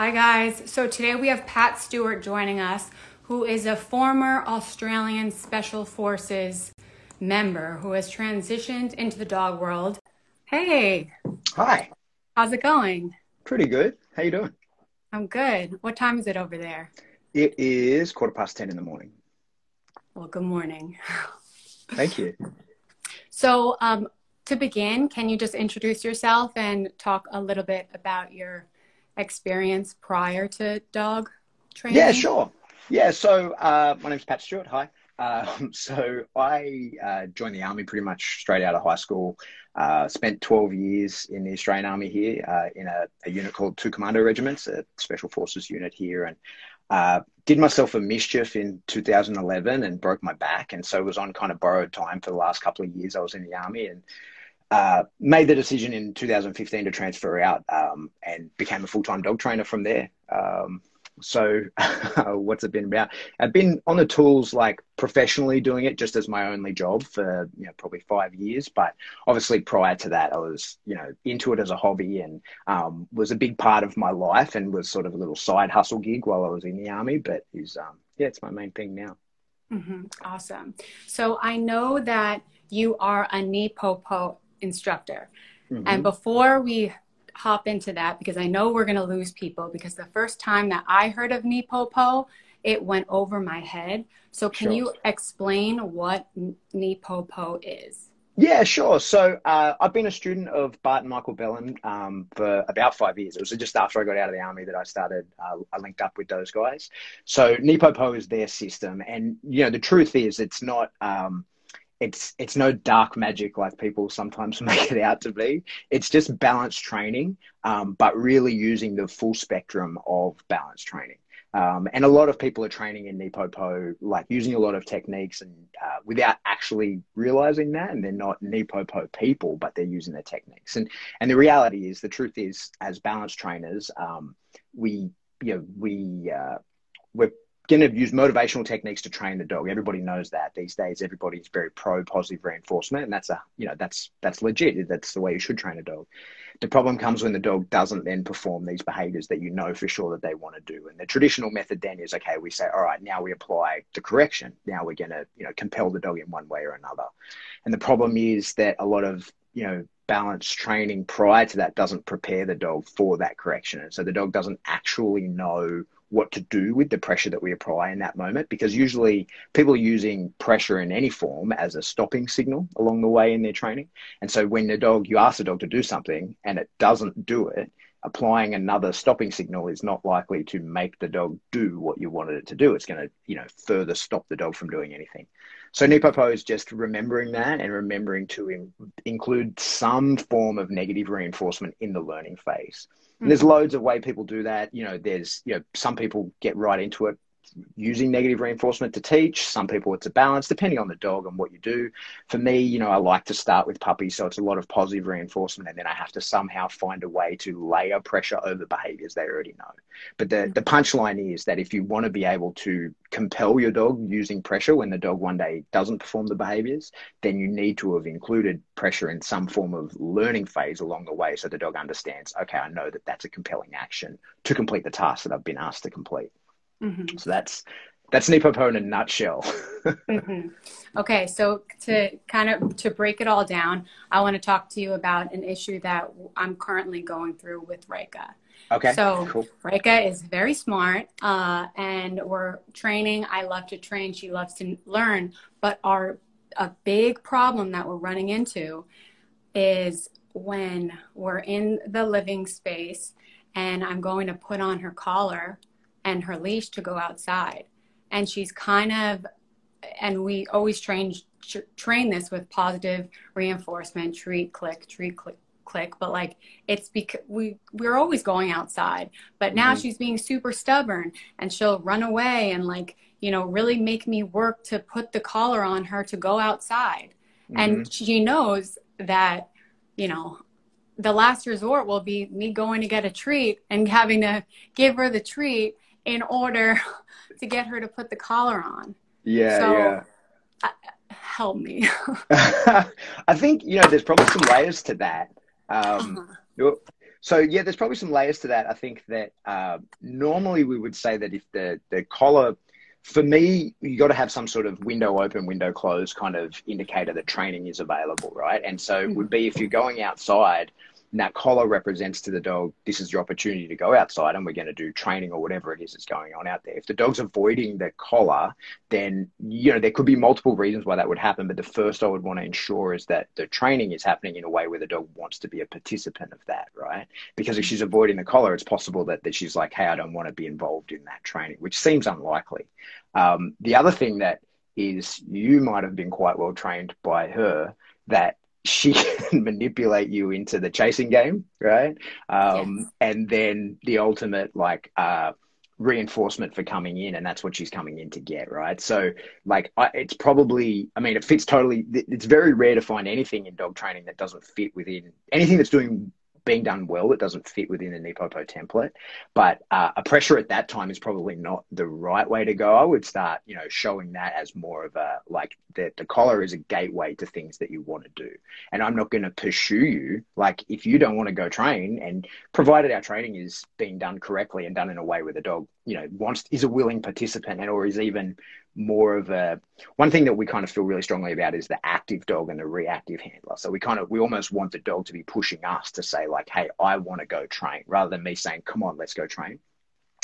Hi, guys. So today we have Pat Stewart joining us, who is a former Australian Special Forces member who has transitioned into the dog world. Hey. Hi. How's it going? Pretty good. How you doing? I'm good. What time is it over there? It is quarter past 10 in the morning. Well, good morning. Thank you. So, um, to begin, can you just introduce yourself and talk a little bit about your experience prior to dog training? Yeah, sure. Yeah, so uh, my name's Pat Stewart. Hi. Um, so I uh, joined the army pretty much straight out of high school. Uh, spent 12 years in the Australian Army here uh, in a, a, unit called Two Commando Regiments, a special forces unit here, and uh, did myself a mischief in 2011 and broke my back, and so was on kind of borrowed time for the last couple of years I was in the army and uh, made the decision in 2015 to transfer out um, and became a full-time dog trainer from there. Um, so what's it been about? I've been on the tools like professionally doing it just as my only job for you know probably five years. But obviously prior to that, I was you know into it as a hobby and um, was a big part of my life and was sort of a little side hustle gig while I was in the army. But is um, yeah, it's my main thing now. Mm-hmm. Awesome. So I know that you are a NePoPo instructor. Mm-hmm. And before we hop into that, because I know we're going to lose people, because the first time that I heard of NePoPo, it went over my head. So can sure. you explain what NePoPo is? Yeah, sure. So uh, I've been a student of Bart and Michael Bellon um, for about five years. It was just after I got out of the army that I started. Uh, I linked up with those guys. So NePoPo is their system, and you know the truth is, it's not. Um, it's it's no dark magic like people sometimes make it out to be. It's just balance training, um, but really using the full spectrum of balance training. Um, and a lot of people are training in NePoPo, like using a lot of techniques and uh, without actually realizing that. And they're not NePoPo people, but they're using their techniques. And and the reality is, the truth is, as balance trainers, um, we you know we uh, we're going to use motivational techniques to train the dog. Everybody knows that these days. Everybody's very pro positive reinforcement, and that's a you know that's that's legit. That's the way you should train a dog. The problem comes when the dog doesn't then perform these behaviors that you know for sure that they want to do. And the traditional method then is okay. We say, all right, now we apply the correction. Now we're going to you know compel the dog in one way or another. And the problem is that a lot of you know balance training prior to that doesn't prepare the dog for that correction, and so the dog doesn't actually know what to do with the pressure that we apply in that moment because usually people are using pressure in any form as a stopping signal along the way in their training. And so when the dog, you ask the dog to do something and it doesn't do it, applying another stopping signal is not likely to make the dog do what you wanted it to do. It's going to, you know, further stop the dog from doing anything. So NePoPo is just remembering that and remembering to in, include some form of negative reinforcement in the learning phase. And there's mm-hmm. loads of way people do that. You know, there's you know some people get right into it using negative reinforcement to teach. Some people it's a balance, depending on the dog and what you do. For me, you know, I like to start with puppies, so it's a lot of positive reinforcement, and then I have to somehow find a way to layer pressure over behaviors they already know. But the, the punchline is that if you want to be able to compel your dog using pressure when the dog one day doesn't perform the behaviors, then you need to have included pressure in some form of learning phase along the way so the dog understands, okay, I know that that's a compelling action to complete the task that I've been asked to complete. Mm-hmm. So that's that's NePoPo in a nutshell. mm-hmm. Okay, so to kind of to break it all down, I want to talk to you about an issue that I'm currently going through with Rika. Okay. So cool. Rika is very smart, uh, and we're training. I love to train. She loves to learn. But our a big problem that we're running into is when we're in the living space, and I'm going to put on her collar and her leash to go outside. And she's kind of, and we always train train this with positive reinforcement, treat, click, treat, click, click. But like it's because we we're always going outside. But now mm-hmm. she's being super stubborn, and she'll run away and like you know really make me work to put the collar on her to go outside. Mm-hmm. And she knows that you know the last resort will be me going to get a treat and having to give her the treat in order to get her to put the collar on. Yeah, so, yeah. Uh, help me. I think you know there's probably some layers to that. Um, uh-huh. So yeah, there's probably some layers to that. I think that uh, normally we would say that if the the collar, for me, you got to have some sort of window open, window closed kind of indicator that training is available, right? And so it would be if you're going outside that collar represents to the dog, this is your opportunity to go outside and we're going to do training or whatever it is that's going on out there. If the dog's avoiding the collar, then, you know, there could be multiple reasons why that would happen. But the first I would want to ensure is that the training is happening in a way where the dog wants to be a participant of that, right? Because if she's avoiding the collar, it's possible that, that she's like, hey, I don't want to be involved in that training, which seems unlikely. Um, the other thing that is you might have been quite well trained by her that she can manipulate you into the chasing game, right? Um, yes. And then the ultimate like uh, reinforcement for coming in, and that's what she's coming in to get, right? So like, I, it's probably, I mean, it fits totally. It's very rare to find anything in dog training that doesn't fit within anything that's doing being done well. It doesn't fit within the NePoPo template. But uh, a pressure at that time is probably not the right way to go. I would start, you know, showing that as more of a like the, the collar is a gateway to things that you want to do. And I'm not going to pursue you. Like if you don't want to go train and provided our training is being done correctly and done in a way where the dog, you know, wants is a willing participant and or is even more of a one thing that we kind of feel really strongly about is the active dog and the reactive handler. So we kind of we almost want the dog to be pushing us to say like, "Hey, I want to go train," rather than me saying, "Come on, let's go train."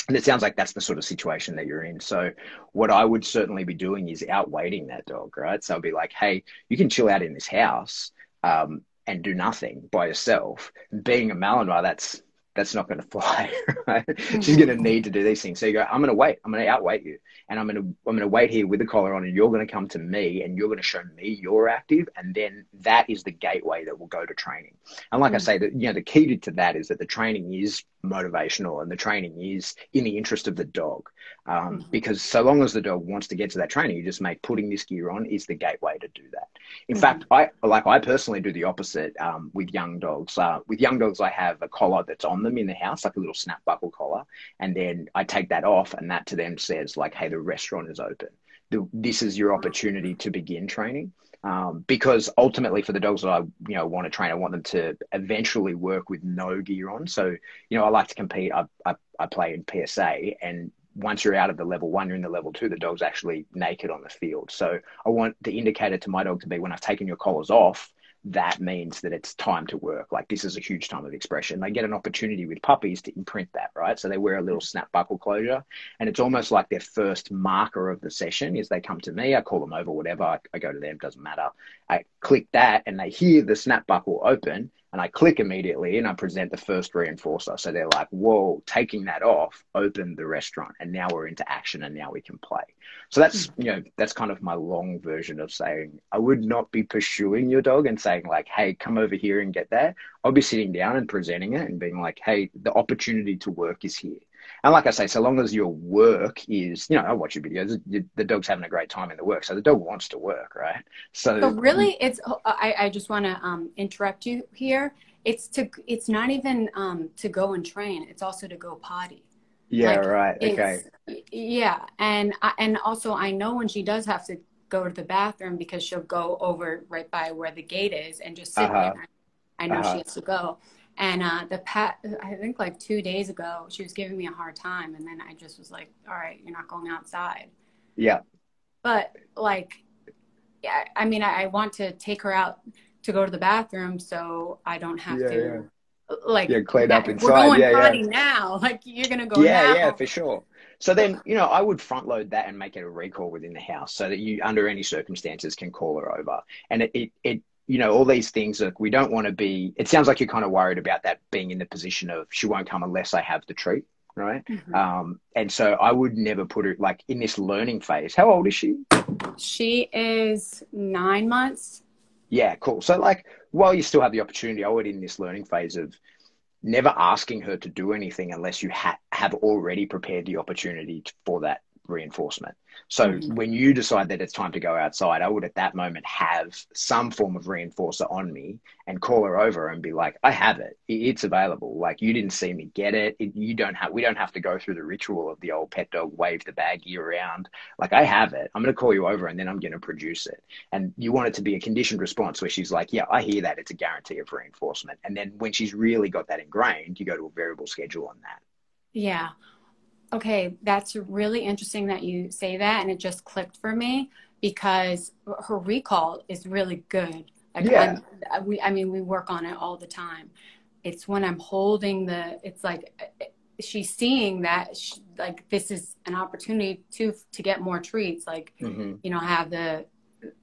And it sounds like that's the sort of situation that you're in. So what I would certainly be doing is outweighting that dog, right? So I'll be like, "Hey, you can chill out in this house." Um, and do nothing by yourself. Being a Malinois, that's that's not going to fly. Right? Mm-hmm. She's going to need to do these things. So you go, I'm going to wait. I'm going to outweight you, and I'm going to I'm going to wait here with the collar on, and you're going to come to me, and you're going to show me you're active, and then that is the gateway that will go to training. And like mm-hmm. I say, that you know the key to that is that the training is motivational, and the training is in the interest of the dog, um, mm-hmm. because so long as the dog wants to get to that training, you just make putting this gear on is the gateway to do that. In mm-hmm. fact, I like I personally do the opposite um, with young dogs. Uh, with young dogs, I have a collar that's on them in the house, like a little snap buckle collar, and then I take that off, and that to them says like, "Hey, the restaurant is open. The, this is your opportunity to begin training." Um, because ultimately, for the dogs that I you know want to train, I want them to eventually work with no gear on. So you know, I like to compete. I I, I play in PSA, and once you're out of the level one, you're in the level two, the dog's actually naked on the field. So I want the indicator to my dog to be when I've taken your collars off, that means that it's time to work. Like this is a huge time of expression. They get an opportunity with puppies to imprint that, right? So they wear a little mm-hmm. snap buckle closure, and it's almost like their first marker of the session is they come to me, I call them over, whatever, I, I go to them, doesn't matter. I click that, and they hear the snap buckle open, and I click immediately and I present the first reinforcer. So they're like, whoa, taking that off, open the restaurant. And now we're into action and now we can play. So that's, hmm. you know, that's kind of my long version of saying I would not be pursuing your dog and saying like, hey, come over here and get that. I'll be sitting down and presenting it and being like, hey, the opportunity to work is here. And like I say, so long as your work is, you know, I watch your videos, the dog's having a great time in the work. So the dog wants to work, right? So, so really, it's, I, I just want to um, interrupt you here. It's to, it's not even um, to go and train. It's also to go potty. Yeah, like, right. Okay. Yeah. And, I, and also I know when she does have to go to the bathroom because she'll go over right by where the gate is and just sit uh-huh. there. I know uh-huh. she has to go. And uh, the pat, I think like two days ago, she was giving me a hard time, and then I just was like, "All right, you're not going outside." Yeah. But like, yeah, I mean, I, I want to take her out to go to the bathroom, so I don't have yeah, to. Yeah. Like yeah, clean up inside. We're going yeah, potty yeah. now. Like you're gonna go. Yeah, now. yeah, for sure. So then, you know, I would front load that and make it a recall within the house so that you, under any circumstances, can call her over. And it, it, it you know, all these things that we don't want to be. It sounds like you're kind of worried about that being in the position of she won't come unless I have the treat, right? Mm-hmm. Um, and so I would never put her like in this learning phase. How old is she? She is nine months. Yeah, cool. So like, while you still have the opportunity, I would in this learning phase of never asking her to do anything unless you ha- have already prepared the opportunity for that reinforcement. So mm-hmm. when you decide that it's time to go outside, I would at that moment have some form of reinforcer on me and call her over and be like, I have it. It's available. Like you didn't see me get it. it you don't have, we don't have to go through the ritual of the old pet dog wave the baggie around. Like I have it. I'm going to call you over and then I'm going to produce it. And you want it to be a conditioned response where she's like, yeah, I hear that. It's a guarantee of reinforcement. And then when she's really got that ingrained, you go to a variable schedule on that. Yeah okay, that's really interesting that you say that. And it just clicked for me because her recall is really good. Like yeah. I'm, we, I mean, we work on it all the time. It's when I'm holding the, it's like she's seeing that she, like this is an opportunity to to get more treats. Like mm-hmm. you know, have the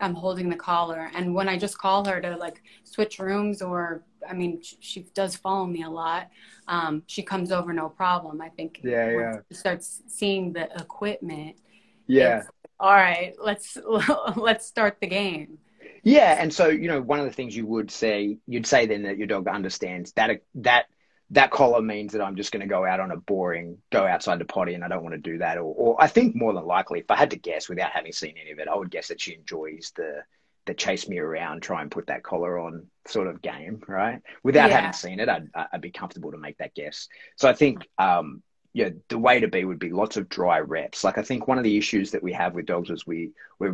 I'm holding the collar, and when I just call her to like switch rooms or I mean, she, she does follow me a lot. Um, she comes over no problem. I think. Yeah, yeah. She starts seeing the equipment. Yeah. All right, let's let's start the game. Yeah, and so you know, one of the things you would say, you'd say then that your dog understands that that that collar means that I'm just going to go out on a boring, go outside the potty, and I don't want to do that. Or, or I think more than likely, if I had to guess without having seen any of it, I would guess that she enjoys the the chase me around, try and put that collar on sort of game, right? Without yeah. having seen it, I'd, I'd be comfortable to make that guess. So I think, um, yeah, the way to be would be lots of dry reps. Like I think one of the issues that we have with dogs is we we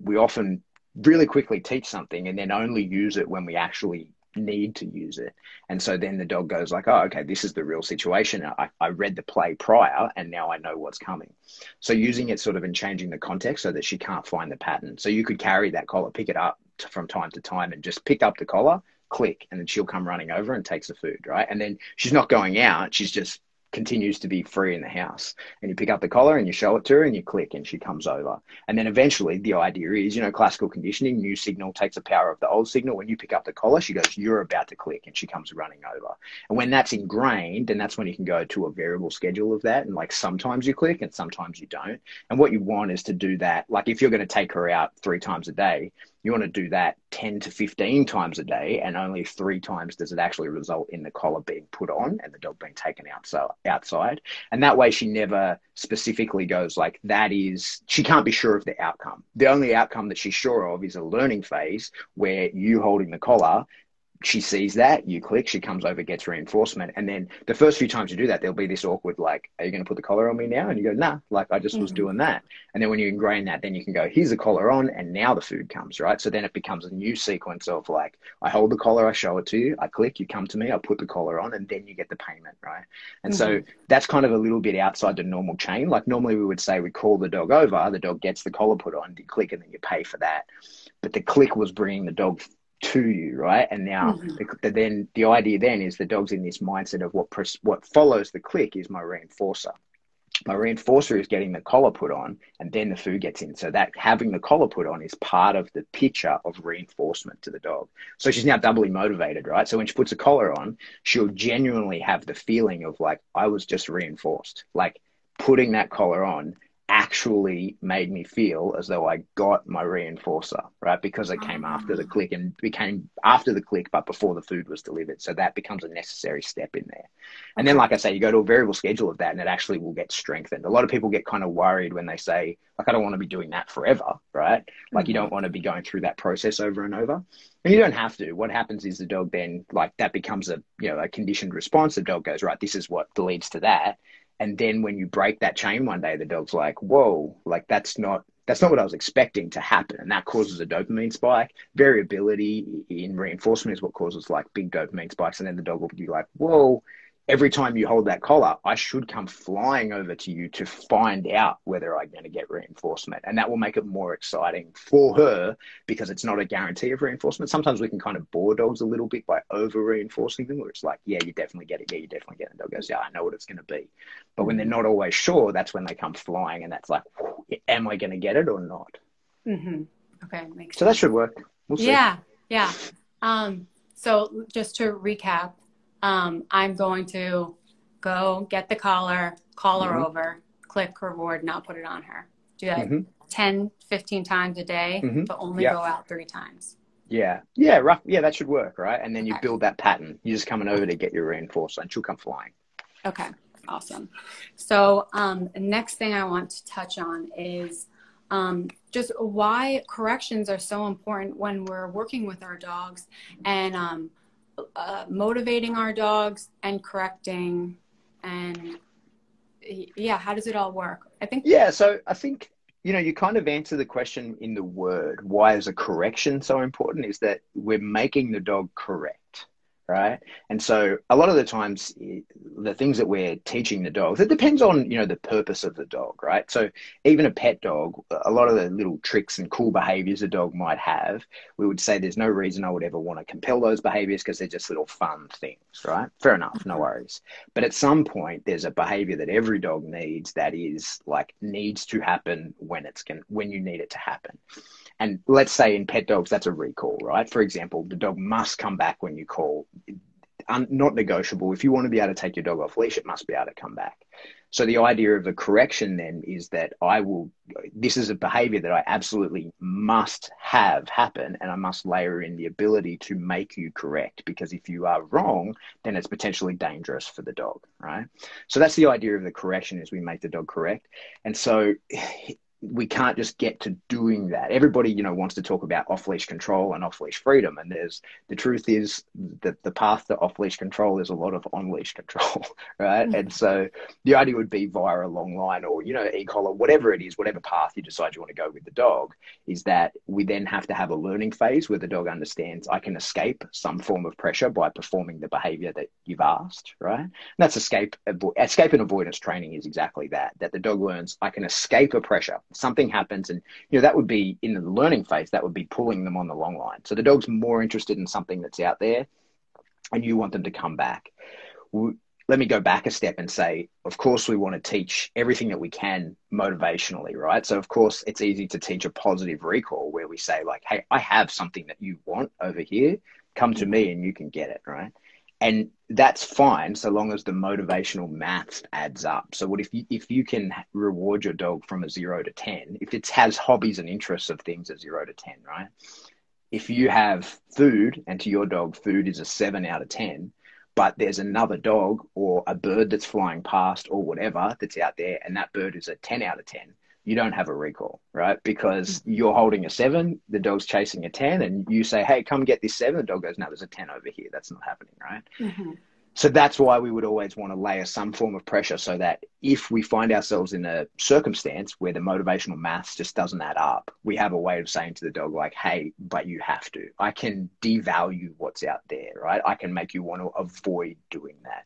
we often really quickly teach something and then only use it when we actually need to use it. And so then the dog goes like, oh, okay, this is the real situation. I, I read the play prior and now I know what's coming. So using it sort of and changing the context so that she can't find the pattern. So you could carry that collar, pick it up from time to time and just pick up the collar, click, and then she'll come running over and takes the food, right? And then she's not going out. She's just continues to be free in the house. And you pick up the collar and you show it to her and you click and she comes over. And then eventually the idea is, you know, classical conditioning, new signal takes the power of the old signal. When you pick up the collar, she goes, You're about to click and she comes running over. And when that's ingrained, and that's when you can go to a variable schedule of that. And like sometimes you click and sometimes you don't. And what you want is to do that. Like if you're going to take her out three times a day, you want to do that 10 to 15 times a day and only three times does it actually result in the collar being put on and the dog being taken out so outside. And that way she never specifically goes like that is she can't be sure of the outcome. The only outcome that she's sure of is a learning phase where you holding the collar she sees that, you click, she comes over, gets reinforcement. And then the first few times you do that, there'll be this awkward, like, are you going to put the collar on me now? And you go, nah, like I just mm-hmm. was doing that. And then when you ingrain that, then you can go, here's the collar on, and now the food comes, right? So then it becomes a new sequence of like, I hold the collar, I show it to you, I click, you come to me, I put the collar on, and then you get the payment, right? And mm-hmm. so that's kind of a little bit outside the normal chain. Like normally we would say we call the dog over, the dog gets the collar put on, you click, and then you pay for that. But the click was bringing the dog to you, right? And now, mm-hmm. the, then the idea then is the dog's in this mindset of what pres- what follows the click is my reinforcer. My reinforcer is getting the collar put on, and then the food gets in. So that having the collar put on is part of the picture of reinforcement to the dog. So she's now doubly motivated, right? So when she puts a collar on, she'll genuinely have the feeling of like I was just reinforced. Like putting that collar on actually made me feel as though I got my reinforcer, right? Because it came after the ah. click and became after the click, but before the food was delivered. So that becomes a necessary step in there. And then, like I say, you go to a variable schedule of that and it actually will get strengthened. A lot of people get kind of worried when they say, like, I don't want to be doing that forever, right? Like, mm-hmm. you don't want to be going through that process over and over. And you don't have to. What happens is the dog then, like, that becomes a, you know, a conditioned response. The dog goes, right, this is what leads to that and then when you break that chain one day the dog's like whoa like that's not that's not what i was expecting to happen. And that causes a dopamine spike. Variability in reinforcement is what causes like big dopamine spikes. And then the dog will be like whoa every time you hold that collar, I should come flying over to you to find out whether I'm going to get reinforcement. And that will make it more exciting for her because it's not a guarantee of reinforcement. Sometimes we can kind of bore dogs a little bit by over reinforcing them, where it's like, yeah, you definitely get it. Yeah, you definitely get it. And dog goes, yeah, I know what it's going to be. But when they're not always sure, that's when they come flying. And that's like, am I going to get it or not? Mm-hmm. Okay. Makes so sense. that should work. We'll yeah. Yeah. Um, so just to recap, um, I'm going to go get the collar, call her mm-hmm. over, click reward, not put it on her. Do that mm-hmm. 10, 15 times a day, mm-hmm. but only yep. go out three times. Yeah. Yeah. Rough. Yeah. That should work. Right. And then you build that pattern. You're just coming over to get your reinforcer and she'll come flying. Okay. Awesome. So, um, next thing I want to touch on is um, just why corrections are so important when we're working with our dogs and um, uh, motivating our dogs and correcting and yeah how does it all work? I think yeah so i think you know you kind of answer the question in the word why is a correction so important is that we're making the dog correct right? And so a lot of the times, the things that we're teaching the dogs, it depends on you know the purpose of the dog, right? So even a pet dog, a lot of the little tricks and cool behaviors a dog might have, we would say there's no reason I would ever want to compel those behaviors because they're just little fun things, right? Fair enough, no worries. But at some point, there's a behavior that every dog needs that is like needs to happen when it's going when you need it to happen. And let's say in pet dogs, that's a recall, right? For example, the dog must come back when you call. Un- not negotiable. If you want to be able to take your dog off leash, it must be able to come back. So the idea of a correction then is that I will, this is a behavior that I absolutely must have happen and I must layer in the ability to make you correct because if you are wrong, then it's potentially dangerous for the dog, right? So that's the idea of the correction is we make the dog correct. And so we can't just get to doing that. Everybody, you know, wants to talk about off-leash control and off-leash freedom, and there's the truth is that the path to off-leash control is a lot of on-leash control, right? Mm-hmm. And so the idea would be via a long line or you know e-collar, whatever it is, whatever path you decide you want to go with the dog, is that we then have to have a learning phase where the dog understands I can escape some form of pressure by performing the behavior that you've asked, right? And that's escape escape and avoidance training is exactly that. That the dog learns I can escape a pressure something happens and you know that would be in the learning phase that would be pulling them on the long line. So the dog's more interested in something that's out there and you want them to come back. Let me go back a step and say of course we want to teach everything that we can motivationally right? So of course it's easy to teach a positive recall where we say like hey i have something that you want over here. Come to mm-hmm. me and you can get it right and that's fine so long as the motivational maths adds up. So what if you if you can reward your dog from a 0 to 10 if it has hobbies and interests of things a 0 to 10 right? If you have food and to your dog food is a 7 out of 10 but there's another dog or a bird that's flying past or whatever that's out there and that bird is a 10 out of 10 you don't have a recall, right? Because mm-hmm. you're holding a seven, the dog's chasing a 10, and you say, hey, come get this seven. The dog goes, no, there's a 10 over here. That's not happening, right? Mm-hmm. So that's why we would always want to layer some form of pressure so that if we find ourselves in a circumstance where the motivational maths just doesn't add up, we have a way of saying to the dog, like, hey, but you have to. I can devalue what's out there, right? I can make you want to avoid doing that.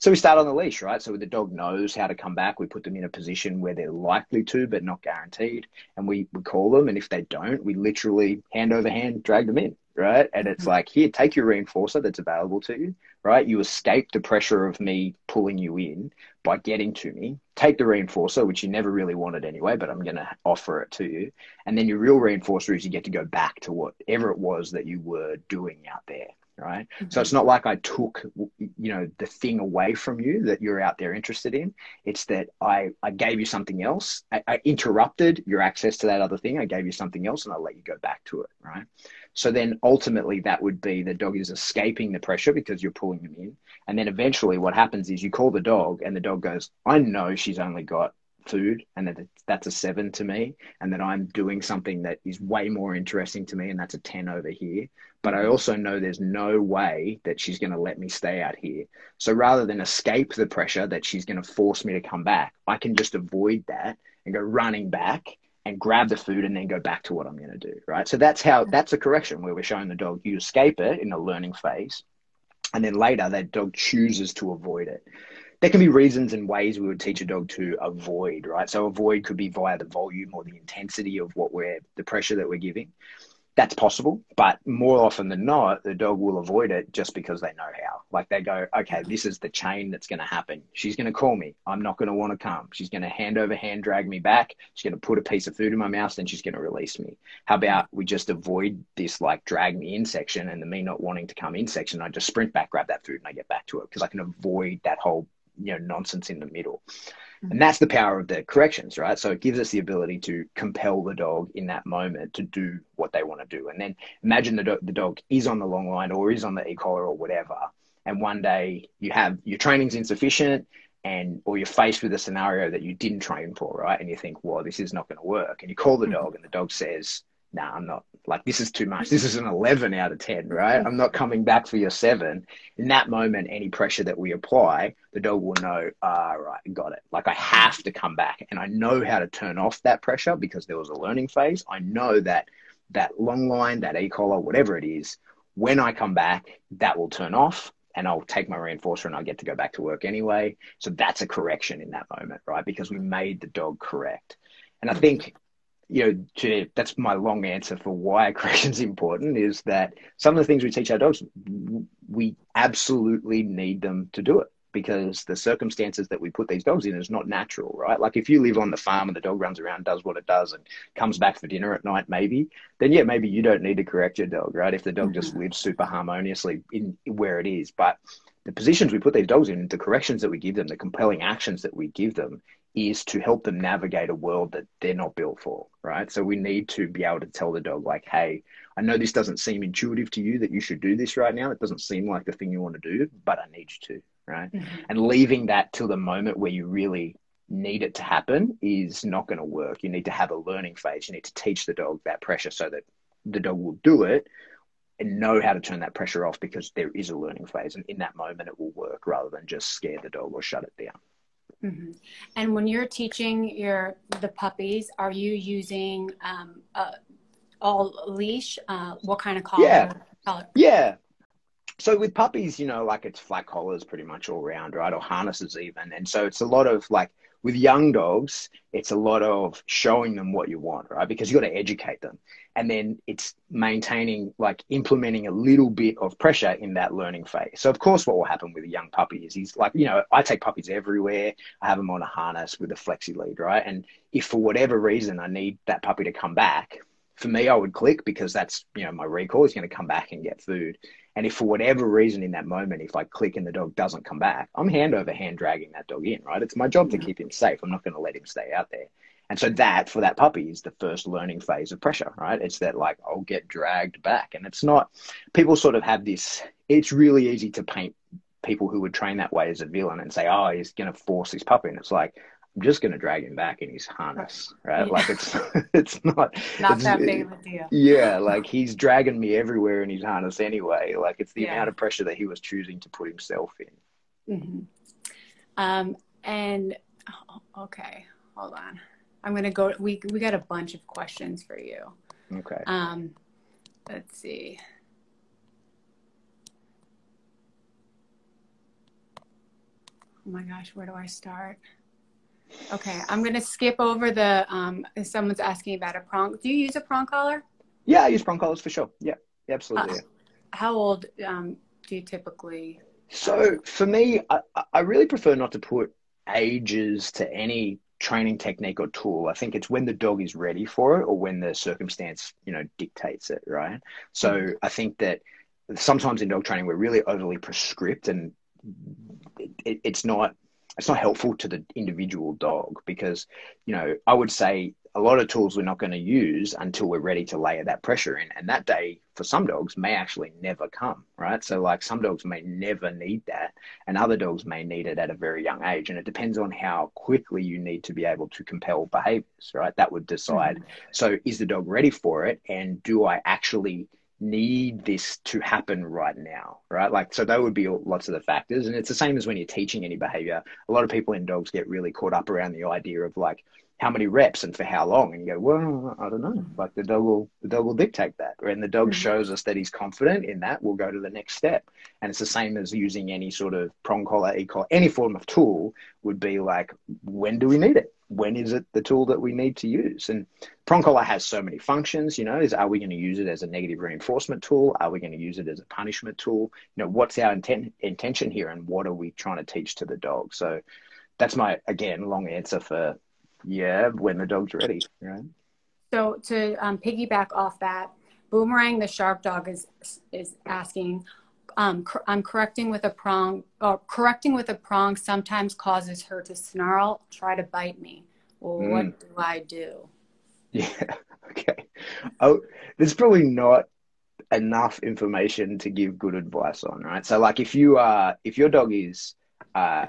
So we start on the leash, right? So the dog knows how to come back. We put them in a position where they're likely to, but not guaranteed. And we, we call them. And if they don't, we literally hand over hand drag them in, right? And it's mm-hmm. like, here, take your reinforcer that's available to you, right? You escape the pressure of me pulling you in by getting to me. Take the reinforcer, which you never really wanted anyway, but I'm going to offer it to you. And then your real reinforcer is you get to go back to whatever it was that you were doing out there right? Mm-hmm. so it's not like i took you know the thing away from you that you're out there interested in. It's that i i gave you something else. I, I, interrupted your access to that other thing. I gave you something else and i let you go back to it right? So then ultimately that would be the dog is escaping the pressure because you're pulling them in. And then eventually what happens is you call the dog and the dog goes i know she's only got food and that that's a seven to me and that I'm doing something that is way more interesting to me and that's a 10 over here. But I also know there's no way that she's going to let me stay out here. So rather than escape the pressure that she's going to force me to come back, I can just avoid that and go running back and grab the food and then go back to what I'm going to do. Right. So that's how that's a correction where we're showing the dog you escape it in a learning phase. And then later that dog chooses to avoid it there can be reasons and ways we would teach a dog to avoid, right? So avoid could be via the volume or the intensity of what we're the pressure that we're giving. That's possible, but more often than not, the dog will avoid it just because they know how. Like they go, okay, this is the chain that's going to happen. She's going to call me. I'm not going to want to come. She's going to hand over hand drag me back. She's going to put a piece of food in my mouth, then she's going to release me. How about we just avoid this like drag me in section and the me not wanting to come in section? I just sprint back, grab that food, and I get back to it because I can avoid that whole you know nonsense in the middle mm-hmm. and that's the power of the corrections right so it gives us the ability to compel the dog in that moment to do what they want to do and then imagine the, do- the dog is on the long line or is on the e-collar or whatever and one day you have your training's insufficient and or you're faced with a scenario that you didn't train for, right? And you think, well, this is not going to work. And you call the mm-hmm. dog and the dog says, no, nah, I'm not like this is too much. This is an 11 out of 10, right? I'm not coming back for your seven. In that moment, any pressure that we apply, the dog will know, ah, right, got it. Like I have to come back and I know how to turn off that pressure because there was a learning phase. I know that that long line, that e-collar, whatever it is, when I come back, that will turn off and I'll take my reinforcer and I'll get to go back to work anyway. So that's a correction in that moment, right? Because we made the dog correct. And I think you know, to, that's my long answer for why correction is important is that some of the things we teach our dogs, we absolutely need them to do it because the circumstances that we put these dogs in is not natural, right? Like if you live on the farm and the dog runs around, does what it does, and comes back for dinner at night, maybe, then yeah, maybe you don't need to correct your dog, right? If the dog just mm-hmm. lives super harmoniously in where it is. But the positions we put these dogs in, the corrections that we give them, the compelling actions that we give them, is to help them navigate a world that they're not built for, right? So we need to be able to tell the dog, like, hey, I know this doesn't seem intuitive to you that you should do this right now. It doesn't seem like the thing you want to do, but I need you to, right? Mm-hmm. And leaving that till the moment where you really need it to happen is not going to work. You need to have a learning phase. You need to teach the dog that pressure so that the dog will do it and know how to turn that pressure off because there is a learning phase. And in that moment, it will work rather than just scare the dog or shut it down. Mm-hmm. And when you're teaching your the puppies, are you using um, uh, all leash? Uh, what kind of collar? Yeah, collar? yeah. So with puppies, you know, like it's flat collars pretty much all round, right? Or harnesses even, and so it's a lot of like with young dogs, it's a lot of showing them what you want, right? Because you got to educate them. And then it's maintaining, like implementing a little bit of pressure in that learning phase. So, of course, what will happen with a young puppy is he's like, you know, I take puppies everywhere. I have them on a harness with a flexi lead, right? And if for whatever reason I need that puppy to come back, for me, I would click because that's, you know, my recall is going to come back and get food. And if for whatever reason in that moment, if I click and the dog doesn't come back, I'm hand over hand dragging that dog in, right? It's my job to mm-hmm. keep him safe. I'm not going to let him stay out there. And so that for that puppy is the first learning phase of pressure, right? It's that like I'll get dragged back. And it's not people sort of have this it's really easy to paint people who would train that way as a villain and say, Oh, he's gonna force his puppy. And it's like, I'm just going to drag him back in his harness, right? Yeah. Like it's it's not not it's, that big of a deal. Yeah, like he's dragging me everywhere in his harness anyway. Like it's the yeah. amount of pressure that he was choosing to put himself in. Mm-hmm. Um, and oh, okay, hold on. I'm gonna go. We we got a bunch of questions for you. Okay. Um, let's see. Oh my gosh, where do I start? Okay, I'm gonna skip over the. Um, someone's asking about a prong. Do you use a prong collar? Yeah, I use prong collars for sure. Yeah, absolutely. Uh, how old um, do you typically? So for me, I, I really prefer not to put ages to any training technique or tool. I think it's when the dog is ready for it or when the circumstance, you know, dictates it, right? So mm-hmm. I think that sometimes in dog training we're really overly prescript and it, it's not it's not helpful to the individual dog because you know i would say a lot of tools we're not going to use until we're ready to layer that pressure in and that day for some dogs may actually never come right? So like some dogs may never need that and other dogs may need it at a very young age and it depends on how quickly you need to be able to compel behaviors right? That would decide. Mm-hmm. so is the dog ready for it and do i actually need this to happen right now, right? Like, so that would be lots of the factors. And it's the same as when you're teaching any behavior. A lot of people in dogs get really caught up around the idea of like, how many reps and for how long? And you go, well, I don't know. Like the dog will, the dog will dictate that. And the dog mm-hmm. shows us that he's confident in that. We'll go to the next step. And it's the same as using any sort of prong collar, e-collar, any form of tool would be like, when do we need it? when is it the tool that we need to use? And prong collar has so many functions, you know, is are we going to use it as a negative reinforcement tool? Are we going to use it as a punishment tool? You know, what's our intent, intention here and what are we trying to teach to the dog? So that's my, again, long answer for, yeah, when the dog's ready, right? So to um, piggyback off that, Boomerang the sharp dog is is asking, um, cor- I'm correcting with a prong, or correcting with a prong sometimes causes her to snarl, try to bite me. Well, mm. what do I do? Yeah. Okay. Oh, there's probably not enough information to give good advice on, right? So, like, if you are, if your dog is, uh,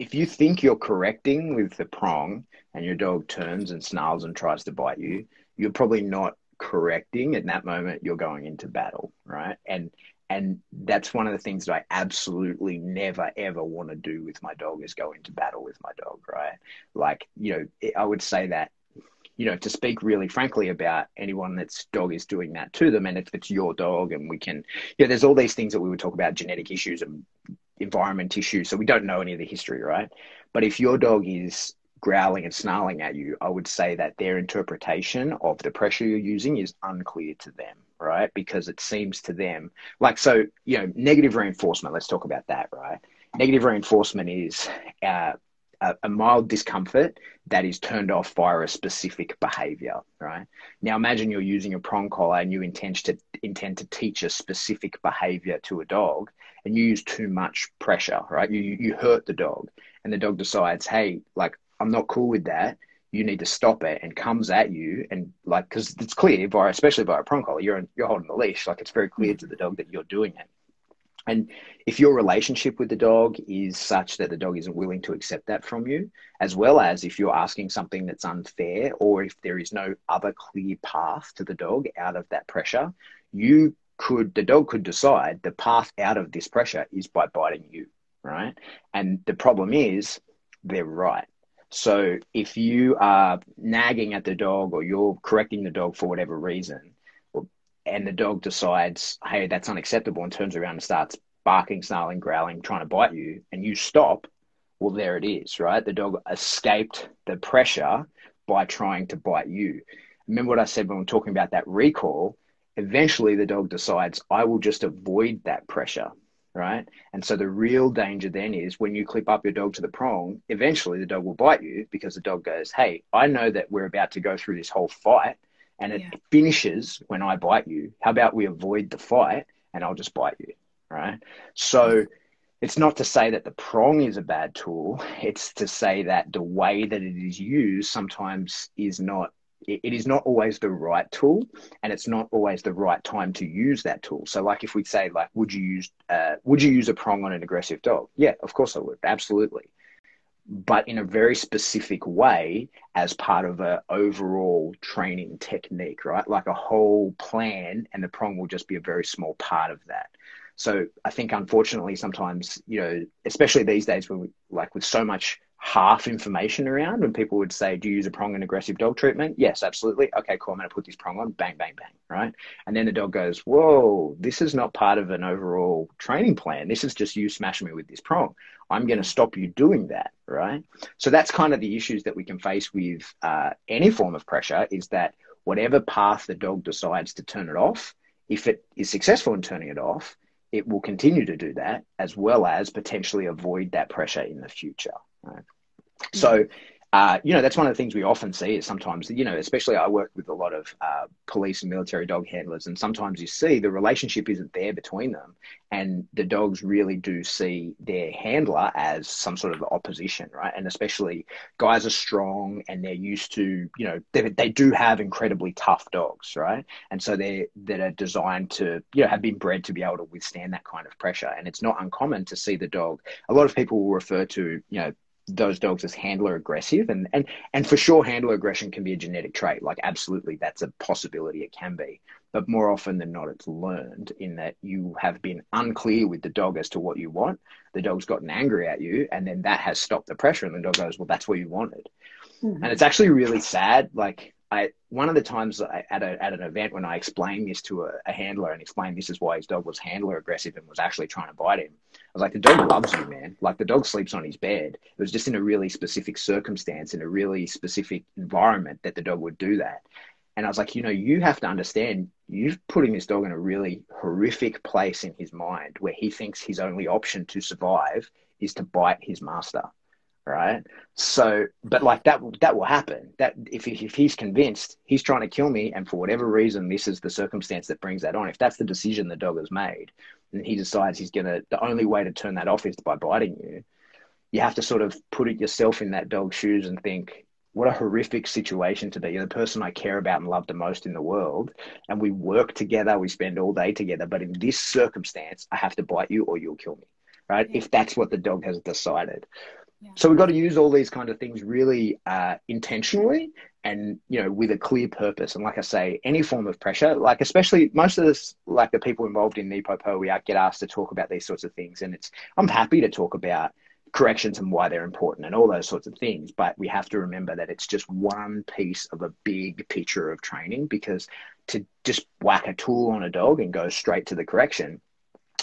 if you think you're correcting with the prong and your dog turns and snarls and tries to bite you, you're probably not correcting at that moment you're going into battle right? And and that's one of the things that I absolutely never ever want to do with my dog is go into battle with my dog right? Like you know I would say that you know to speak really frankly about anyone that's dog is doing that to them and if it's your dog and we can yeah there's all these things that we would talk about genetic issues and environment issues so we don't know any of the history right but if your dog is growling and snarling at you, I would say that their interpretation of the pressure you're using is unclear to them, right? Because it seems to them like, so, you know, negative reinforcement, let's talk about that, right? Negative reinforcement is uh, a, a mild discomfort that is turned off via a specific behavior, right? Now imagine you're using a prong collar and you intend to intend to teach a specific behavior to a dog and you use too much pressure, right? You you hurt the dog and the dog decides, hey, like I'm not cool with that. You need to stop it and comes at you and like because it's clear by especially by a prong collar you're you're holding the leash like it's very clear mm. to the dog that you're doing it. And if your relationship with the dog is such that the dog isn't willing to accept that from you, as well as if you're asking something that's unfair or if there is no other clear path to the dog out of that pressure, you could, the dog could decide the path out of this pressure is by biting you, right? And the problem is they're right. So if you are nagging at the dog or you're correcting the dog for whatever reason, and the dog decides, hey, that's unacceptable, and turns around and starts barking, snarling, growling, trying to bite you, and you stop, well, there it is, right? The dog escaped the pressure by trying to bite you. Remember what I said when we are talking about that recall? Eventually, the dog decides, I will just avoid that pressure right? And so the real danger then is when you clip up your dog to the prong, eventually the dog will bite you because the dog goes, Hey, I know that we're about to go through this whole fight and it yeah. finishes when I bite you. How about we avoid the fight and I'll just bite you, right? So it's not to say that the prong is a bad tool, it's to say that the way that it is used sometimes is not it is not always the right tool and it's not always the right time to use that tool so like if we say like would you use uh, would you use a prong on an aggressive dog yeah of course i would absolutely but in a very specific way as part of a overall training technique right? Like a whole plan and the prong will just be a very small part of that. So i think unfortunately sometimes you know especially these days when we like with so much half information around when people would say, Do you use a prong and aggressive dog treatment? Yes, absolutely. Okay, cool. I'm going to put this prong on. Bang, bang, bang. Right. And then the dog goes, Whoa, this is not part of an overall training plan. This is just you smashing me with this prong. I'm going to stop you doing that. Right. So that's kind of the issues that we can face with uh, any form of pressure is that whatever path the dog decides to turn it off, if it is successful in turning it off, it will continue to do that as well as potentially avoid that pressure in the future. Right? So uh, you know, that's one of the things we often see is sometimes, you know, especially I work with a lot of uh, police and military dog handlers, and sometimes you see the relationship isn't there between them, and the dogs really do see their handler as some sort of opposition, right? And especially guys are strong and they're used to, you know, they, they do have incredibly tough dogs, right? And so they're that are designed to, you know, have been bred to be able to withstand that kind of pressure, and it's not uncommon to see the dog. A lot of people will refer to, you know, those dogs as handler aggressive and and and for sure handler aggression can be a genetic trait. Like absolutely that's a possibility it can be. But more often than not it's learned in that you have been unclear with the dog as to what you want. The dog's gotten angry at you and then that has stopped the pressure and the dog goes well that's what you wanted. Mm-hmm. and it's actually really sad like I one of the times I, at a, at an event when I explained this to a, a, handler and explained this is why his dog was handler aggressive and was actually trying to bite him. I was like, the dog loves you, man. Like the dog sleeps on his bed. It was just in a really specific circumstance in a really specific environment that the dog would do that. And I was like, you know, you have to understand you're putting this dog in a really horrific place in his mind where he thinks his only option to survive is to bite his master right? So, but like that, that will happen. That if if he's convinced he's trying to kill me, and for whatever reason this is the circumstance that brings that on, if that's the decision the dog has made, and he decides he's gonna, the only way to turn that off is by biting you. You have to sort of put it yourself in that dog's shoes and think, what a horrific situation to be. You're the person I care about and love the most in the world. And we work together, we spend all day together. But in this circumstance, I have to bite you or you'll kill me, right? Yeah. If that's what the dog has decided. So we've got to use all these kind of things really uh, intentionally and you know with a clear purpose. And like I say, any form of pressure, like especially most of this, like the people involved in NePoPo, we get asked to talk about these sorts of things, and it's I'm happy to talk about corrections and why they're important and all those sorts of things. But we have to remember that it's just one piece of a big picture of training because to just whack a tool on a dog and go straight to the correction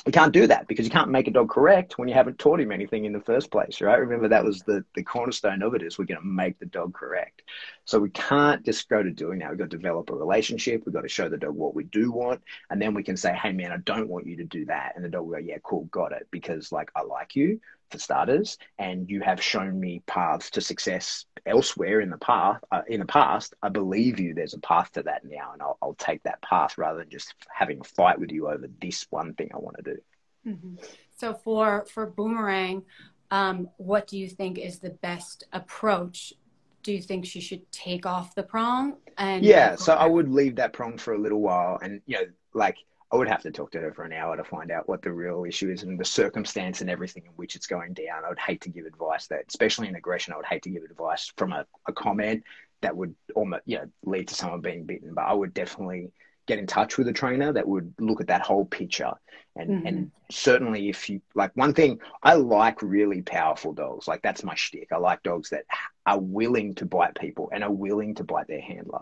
you can't do that because you can't make a dog correct when you haven't taught him anything in the first place, right? Remember that was the, the cornerstone of it is we're going to make the dog correct. So we can't just go to doing that. We've got to develop a relationship. We've got to show the dog what we do want. And then we can say, hey, man, I don't want you to do that. And the dog will go, yeah, cool, got it. Because like I like you for starters, and you have shown me paths to success elsewhere in the path. Uh, in the past, I believe you. There's a path to that now, and I'll, I'll, take that path rather than just having a fight with you over this one thing I want to do. Mm-hmm. So for for boomerang, um, what do you think is the best approach? Do you think she should take off the prong? And yeah, so I would leave that prong for a little while, and you know, like I would have to talk to her for an hour to find out what the real issue is and the circumstance and everything in which it's going down. I would hate to give advice that, especially in aggression, I would hate to give advice from a, a comment that would almost, you know, lead to someone being bitten. But I would definitely get in touch with a trainer that would look at that whole picture. And mm-hmm. and certainly if you like one thing, I like really powerful dogs. Like that's my shtick. I like dogs that are willing to bite people and are willing to bite their handler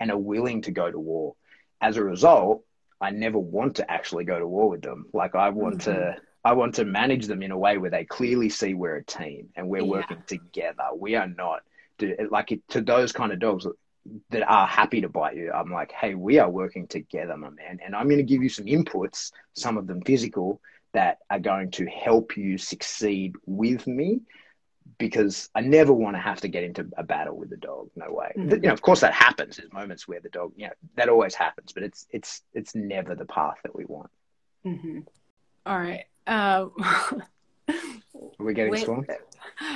and are willing to go to war. As a result, I never want to actually go to war with them. Like I want mm-hmm. to I want to manage them in a way where they clearly see we're a team and we're yeah. working together. We are not like to those kind of dogs that are happy to bite you. I'm like, hey, we are working together, my man, and I'm going to give you some inputs, some of them physical, that are going to help you succeed with me because I never want to have to get into a battle with the dog. No way. Mm-hmm. You know, of course that happens. There's moments where the dog, you know, that always happens, but it's it's it's never the path that we want. Mm-hmm. All right. Uh, Are we getting strong?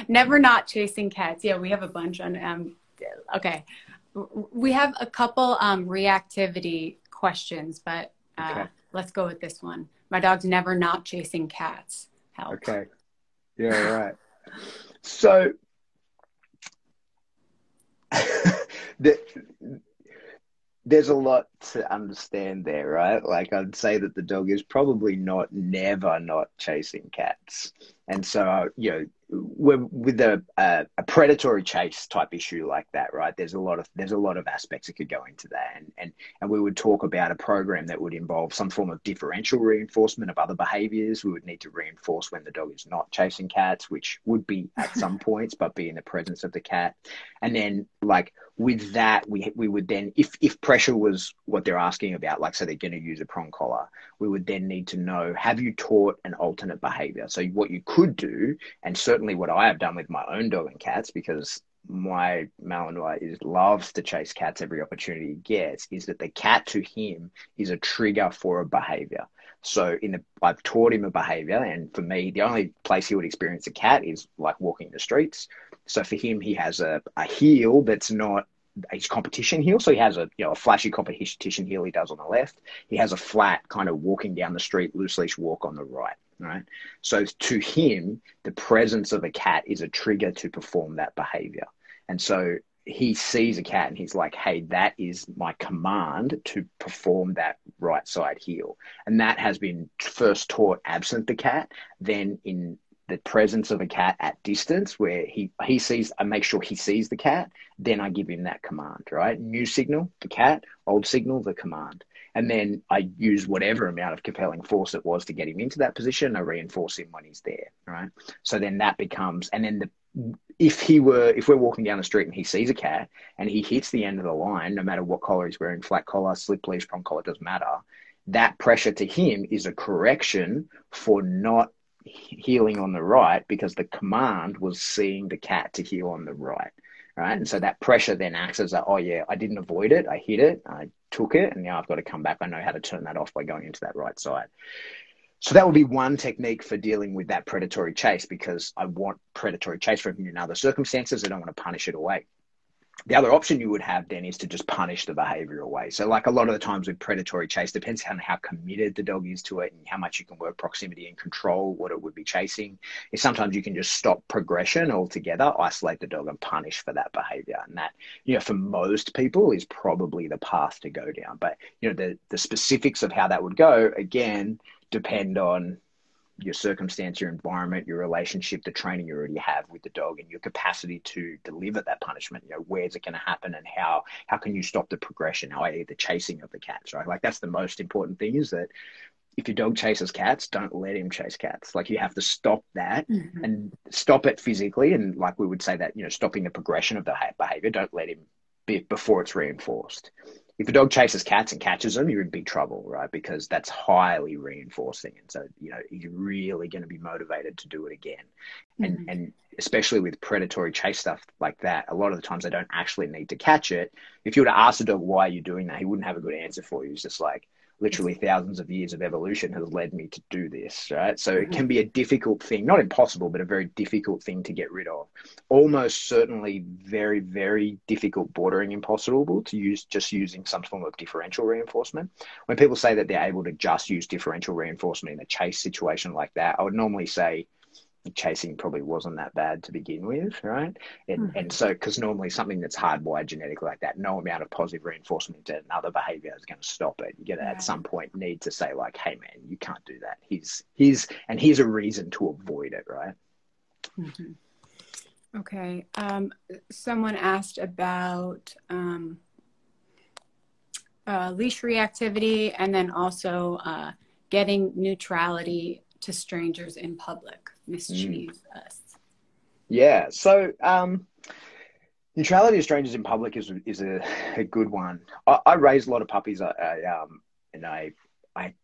Never not chasing cats. Yeah, we have a bunch on. Um, okay, we have a couple um, reactivity questions, but uh, okay. let's go with this one. My dog's never not chasing cats. Help. Okay. Yeah. Right. So the, there's a lot to understand there, right? Like I'd say that the dog is probably not never not chasing cats, and so you know with a, a, a, predatory chase type issue like that, right? There's a lot of there's a lot of aspects that could go into that, and and and we would talk about a program that would involve some form of differential reinforcement of other behaviours. We would need to reinforce when the dog is not chasing cats, which would be at some points, but be in the presence of the cat, and then like with that, we we would then if if pressure was what they're asking about, like so they're going to use a prong collar, we would then need to know have you taught an alternate behaviour? So what you could do, and certainly what I have done with my own dog and cats, because my Malinois is loves to chase cats every opportunity he gets, is that the cat to him is a trigger for a behavior. So in the, I've taught him a behavior, and for me, the only place he would experience a cat is like walking the streets. So for him, he has a, a heel that's not his competition heel. So he has a you know a flashy competition heel he does on the left. He has a flat kind of walking down the street loose leash walk on the right right? So to him, the presence of a cat is a trigger to perform that behavior. And so he sees a cat and he's like, hey, that is my command to perform that right side heel. And that has been first taught absent the cat, then in the presence of a cat at distance where he he sees I make sure he sees the cat, then I give him that command, right? New signal, the cat, old signal, the command. And then I use whatever amount of compelling force it was to get him into that position. I reinforce him when he's there, right? So then that becomes, and then the, if he were, if we're walking down the street and he sees a cat and he hits the end of the line, no matter what collar he's wearing, flat collar, slip leash, prong collar, doesn't matter. That pressure to him is a correction for not heeling on the right because the command was seeing the cat to heel on the right right? And so that pressure then acts as a, oh yeah, I didn't avoid it, I hit it, I took it, and now I've got to come back. I know how to turn that off by going into that right side. So that would be one technique for dealing with that predatory chase because I want predatory chase from you in other circumstances. I don't want to punish it away. The other option you would have then is to just punish the behavior away. So, like a lot of the times with predatory chase, depends on how committed the dog is to it and how much you can work proximity and control what it would be chasing. Is sometimes you can just stop progression altogether, isolate the dog, and punish for that behavior. And that, you know, for most people is probably the path to go down. But you know, the the specifics of how that would go again depend on your circumstance, your environment, your relationship, the training you already have with the dog, and your capacity to deliver that punishment. You know, where's it going to happen, and how how can you stop the progression, i.e., the chasing of the cats, right? Like that's the most important thing is that if your dog chases cats, don't let him chase cats. Like you have to stop that mm-hmm. and stop it physically, and like we would say that you know, stopping the progression of the behavior. Don't let him be before it's reinforced if a dog chases cats and catches them, you're in big trouble, right? Because that's highly reinforcing. And so, you know, you're really going to be motivated to do it again. And, mm-hmm. and especially with predatory chase stuff like that, a lot of the times they don't actually need to catch it. If you were to ask a dog why you're doing that, he wouldn't have a good answer for you. He's just like, literally thousands of years of evolution has led me to do this, right? So it mm-hmm. can be a difficult thing, not impossible, but a very difficult thing to get rid of. Almost certainly very, very difficult, bordering impossible to use just using some form of differential reinforcement. When people say that they're able to just use differential reinforcement in a chase situation like that, I would normally say, chasing probably wasn't that bad to begin with, right? And, mm-hmm. and so, because normally something that's hardwired genetically like that, no amount of positive reinforcement to another behavior is going to stop it. You're going to at some point need to say like, "Hey, man, you can't do that." He's he's and here's a reason to avoid it, right? Mm-hmm. Okay. Um, someone asked about um, uh, leash reactivity and then also uh, getting neutrality to strangers in public mischieve mm. us. Yeah. So, um, neutrality of strangers in public is is a, a good one. I, I raise a lot of puppies. I, I um, and I, I,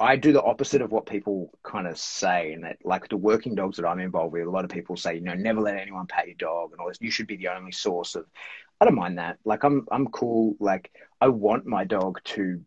I do the opposite of what people kind of say, and that like the working dogs that I'm involved with, a lot of people say, you know, never let anyone pet your dog, and all this. You should be the only source of. I don't mind that. Like I'm, I'm cool. Like I want my dog to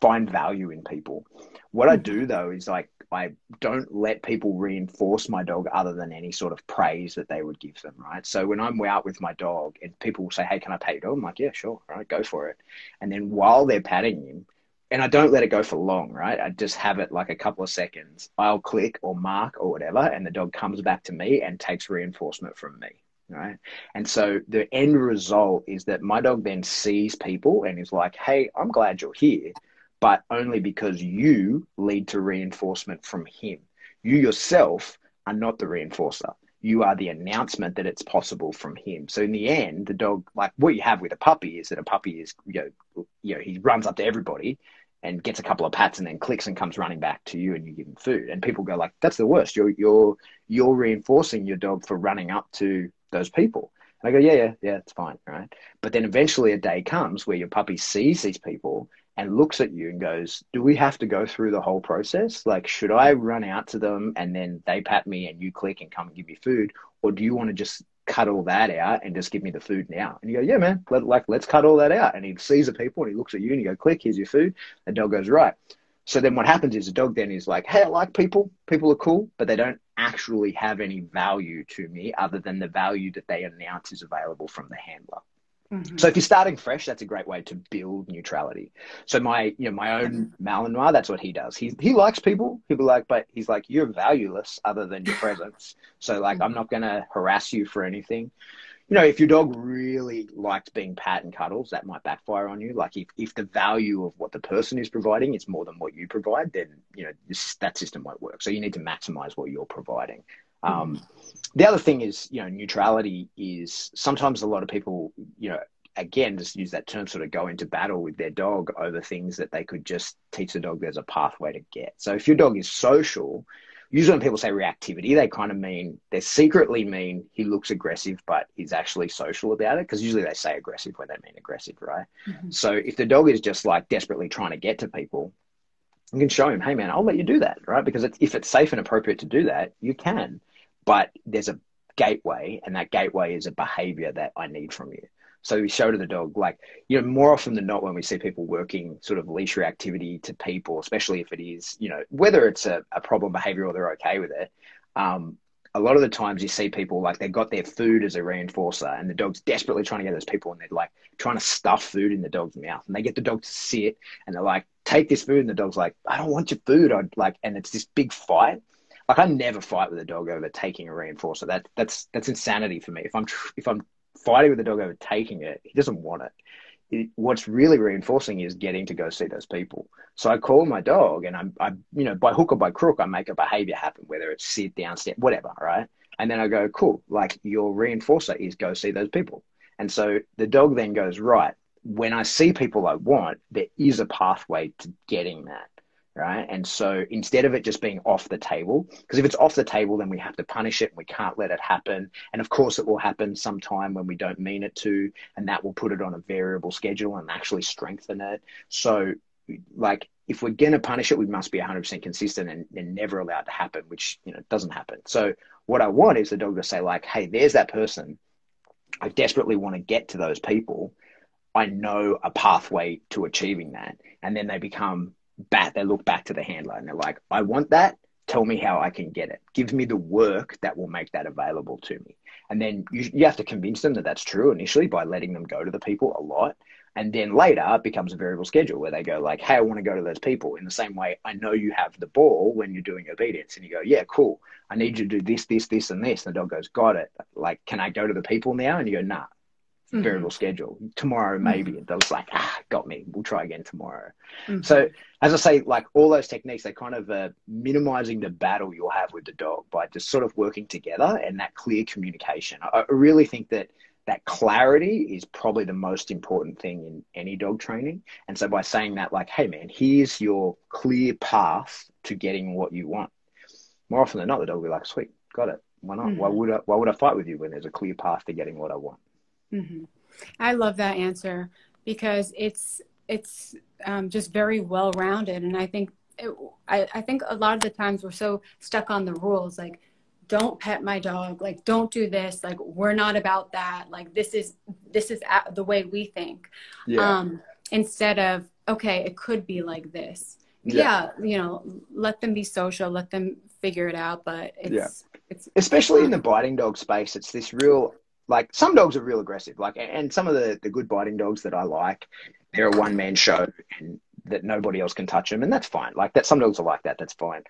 find value in people. What I do though is like I don't let people reinforce my dog other than any sort of praise that they would give them, right? So when I'm out with my dog and people say, Hey, can I pet your dog? I'm like, Yeah, sure, right, go for it. And then while they're patting him, and I don't let it go for long, right? I just have it like a couple of seconds. I'll click or mark or whatever, and the dog comes back to me and takes reinforcement from me right? And so the end result is that my dog then sees people and is like, hey, I'm glad you're here but only because you lead to reinforcement from him. You yourself are not the reinforcer. You are the announcement that it's possible from him. So in the end, the dog, like what you have with a puppy, is that a puppy is, you know, you know, he runs up to everybody and gets a couple of pats and then clicks and comes running back to you and you give him food. And people go like, that's the worst. You're you're you're reinforcing your dog for running up to those people. And I go, yeah, yeah, yeah, it's fine, right? But then eventually a day comes where your puppy sees these people and looks at you and goes, Do we have to go through the whole process? Like, should I run out to them and then they pat me and you click and come and give me food? Or do you want to just cut all that out and just give me the food now? And you go, Yeah, man, let, like, let's cut all that out. And he sees the people and he looks at you and you go, Click, here's your food. The dog goes, Right. So then what happens is the dog then is like, Hey, I like people. People are cool, but they don't actually have any value to me other than the value that they announce is available from the handler. Mm-hmm. So if you're starting fresh, that's a great way to build neutrality. So my, you know, my own Malinois, that's what he does. He he likes people. People like, but he's like, you're valueless other than your presence. So like, mm-hmm. I'm not gonna harass you for anything. You know, if your dog really liked being pat and cuddles, that might backfire on you. Like if, if the value of what the person is providing is more than what you provide, then you know this, that system won't work. So you need to maximize what you're providing. Um, the other thing is, you know, neutrality is sometimes a lot of people, you know, again, just use that term, sort of go into battle with their dog over things that they could just teach the dog there's a pathway to get. So if your dog is social, usually when people say reactivity, they kind of mean they secretly mean he looks aggressive, but he's actually social about it. Because usually they say aggressive when they mean aggressive, right? Mm-hmm. So if the dog is just like desperately trying to get to people, you can show him, hey man, I'll let you do that, right? Because if it's safe and appropriate to do that, you can but there's a gateway, and that gateway is a behavior that I need from you. So we show to the dog, like, you know, more often than not, when we see people working sort of leash reactivity to people, especially if it is, you know, whether it's a, a problem behavior or they're okay with it, um, a lot of the times you see people like they've got their food as a reinforcer and the dog's desperately trying to get those people and they're like trying to stuff food in the dog's mouth and they get the dog to sit and they're like take this food and the dog's like i don't want your food i'd like and it's this big fight like i never fight with a dog over taking a reinforcer that that's that's insanity for me if i'm if i'm fighting with a dog over taking it he doesn't want it it, what's really reinforcing is getting to go see those people. So I call my dog and I'm, I, you know, by hook or by crook, I make a behavior happen, whether it's sit down, step, whatever, right? And then I go, cool, like your reinforcer is go see those people. And so the dog then goes, right, when I see people I want, there is a pathway to getting that right? And so instead of it just being off the table, because if it's off the table, then we have to punish it and we can't let it happen. And of course, it will happen sometime when we don't mean it to, and that will put it on a variable schedule and actually strengthen it. So, like, if we're going to punish it, we must be 100% consistent and, and never allow it to happen, which, you know, doesn't happen. So, what I want is the dog to say, like, hey, there's that person. I desperately want to get to those people. I know a pathway to achieving that. And then they become back they look back to the handler and they're like i want that. Tell me how i can get it. Give me the work that will make that available to me. And then you, you have to convince them that that's true initially by letting them go to the people a lot. And then later it becomes a variable schedule where they go like hey i want to go to those people. In the same way i know you have the ball when you're doing obedience. And you go yeah cool. I need you to do this this this and this. And the dog goes got it. Like can i go to the people now? And you go nah variable schedule. Tomorrow, maybe. Mm-hmm. was like, ah, got me. We'll try again tomorrow. Mm-hmm. So, as I say, like all those techniques, they're kind of uh, minimizing the battle you'll have with the dog by just sort of working together and that clear communication. I, I really think that that clarity is probably the most important thing in any dog training. And so by saying that, like, hey man, here's your clear path to getting what you want. More often than not, the dog will be like, sweet, got it. Why not? Mm-hmm. Why would I why would I fight with you when there's a clear path to getting what I want? Mm-hmm. I love that answer because it's it's um, just very well rounded, and I think it, I, I think a lot of the times we're so stuck on the rules, like don't pet my dog, like don't do this, like we're not about that, like this is this is the way we think, yeah. um, instead of okay, it could be like this. Yeah. yeah, you know, let them be social, let them figure it out, but it's yeah. it's especially in the biting dog space, it's this real like some dogs are real aggressive. Like and some of the the good biting dogs that i like they're a one man show and that nobody else can touch them and that's fine. Like that some dogs are like that that's fine.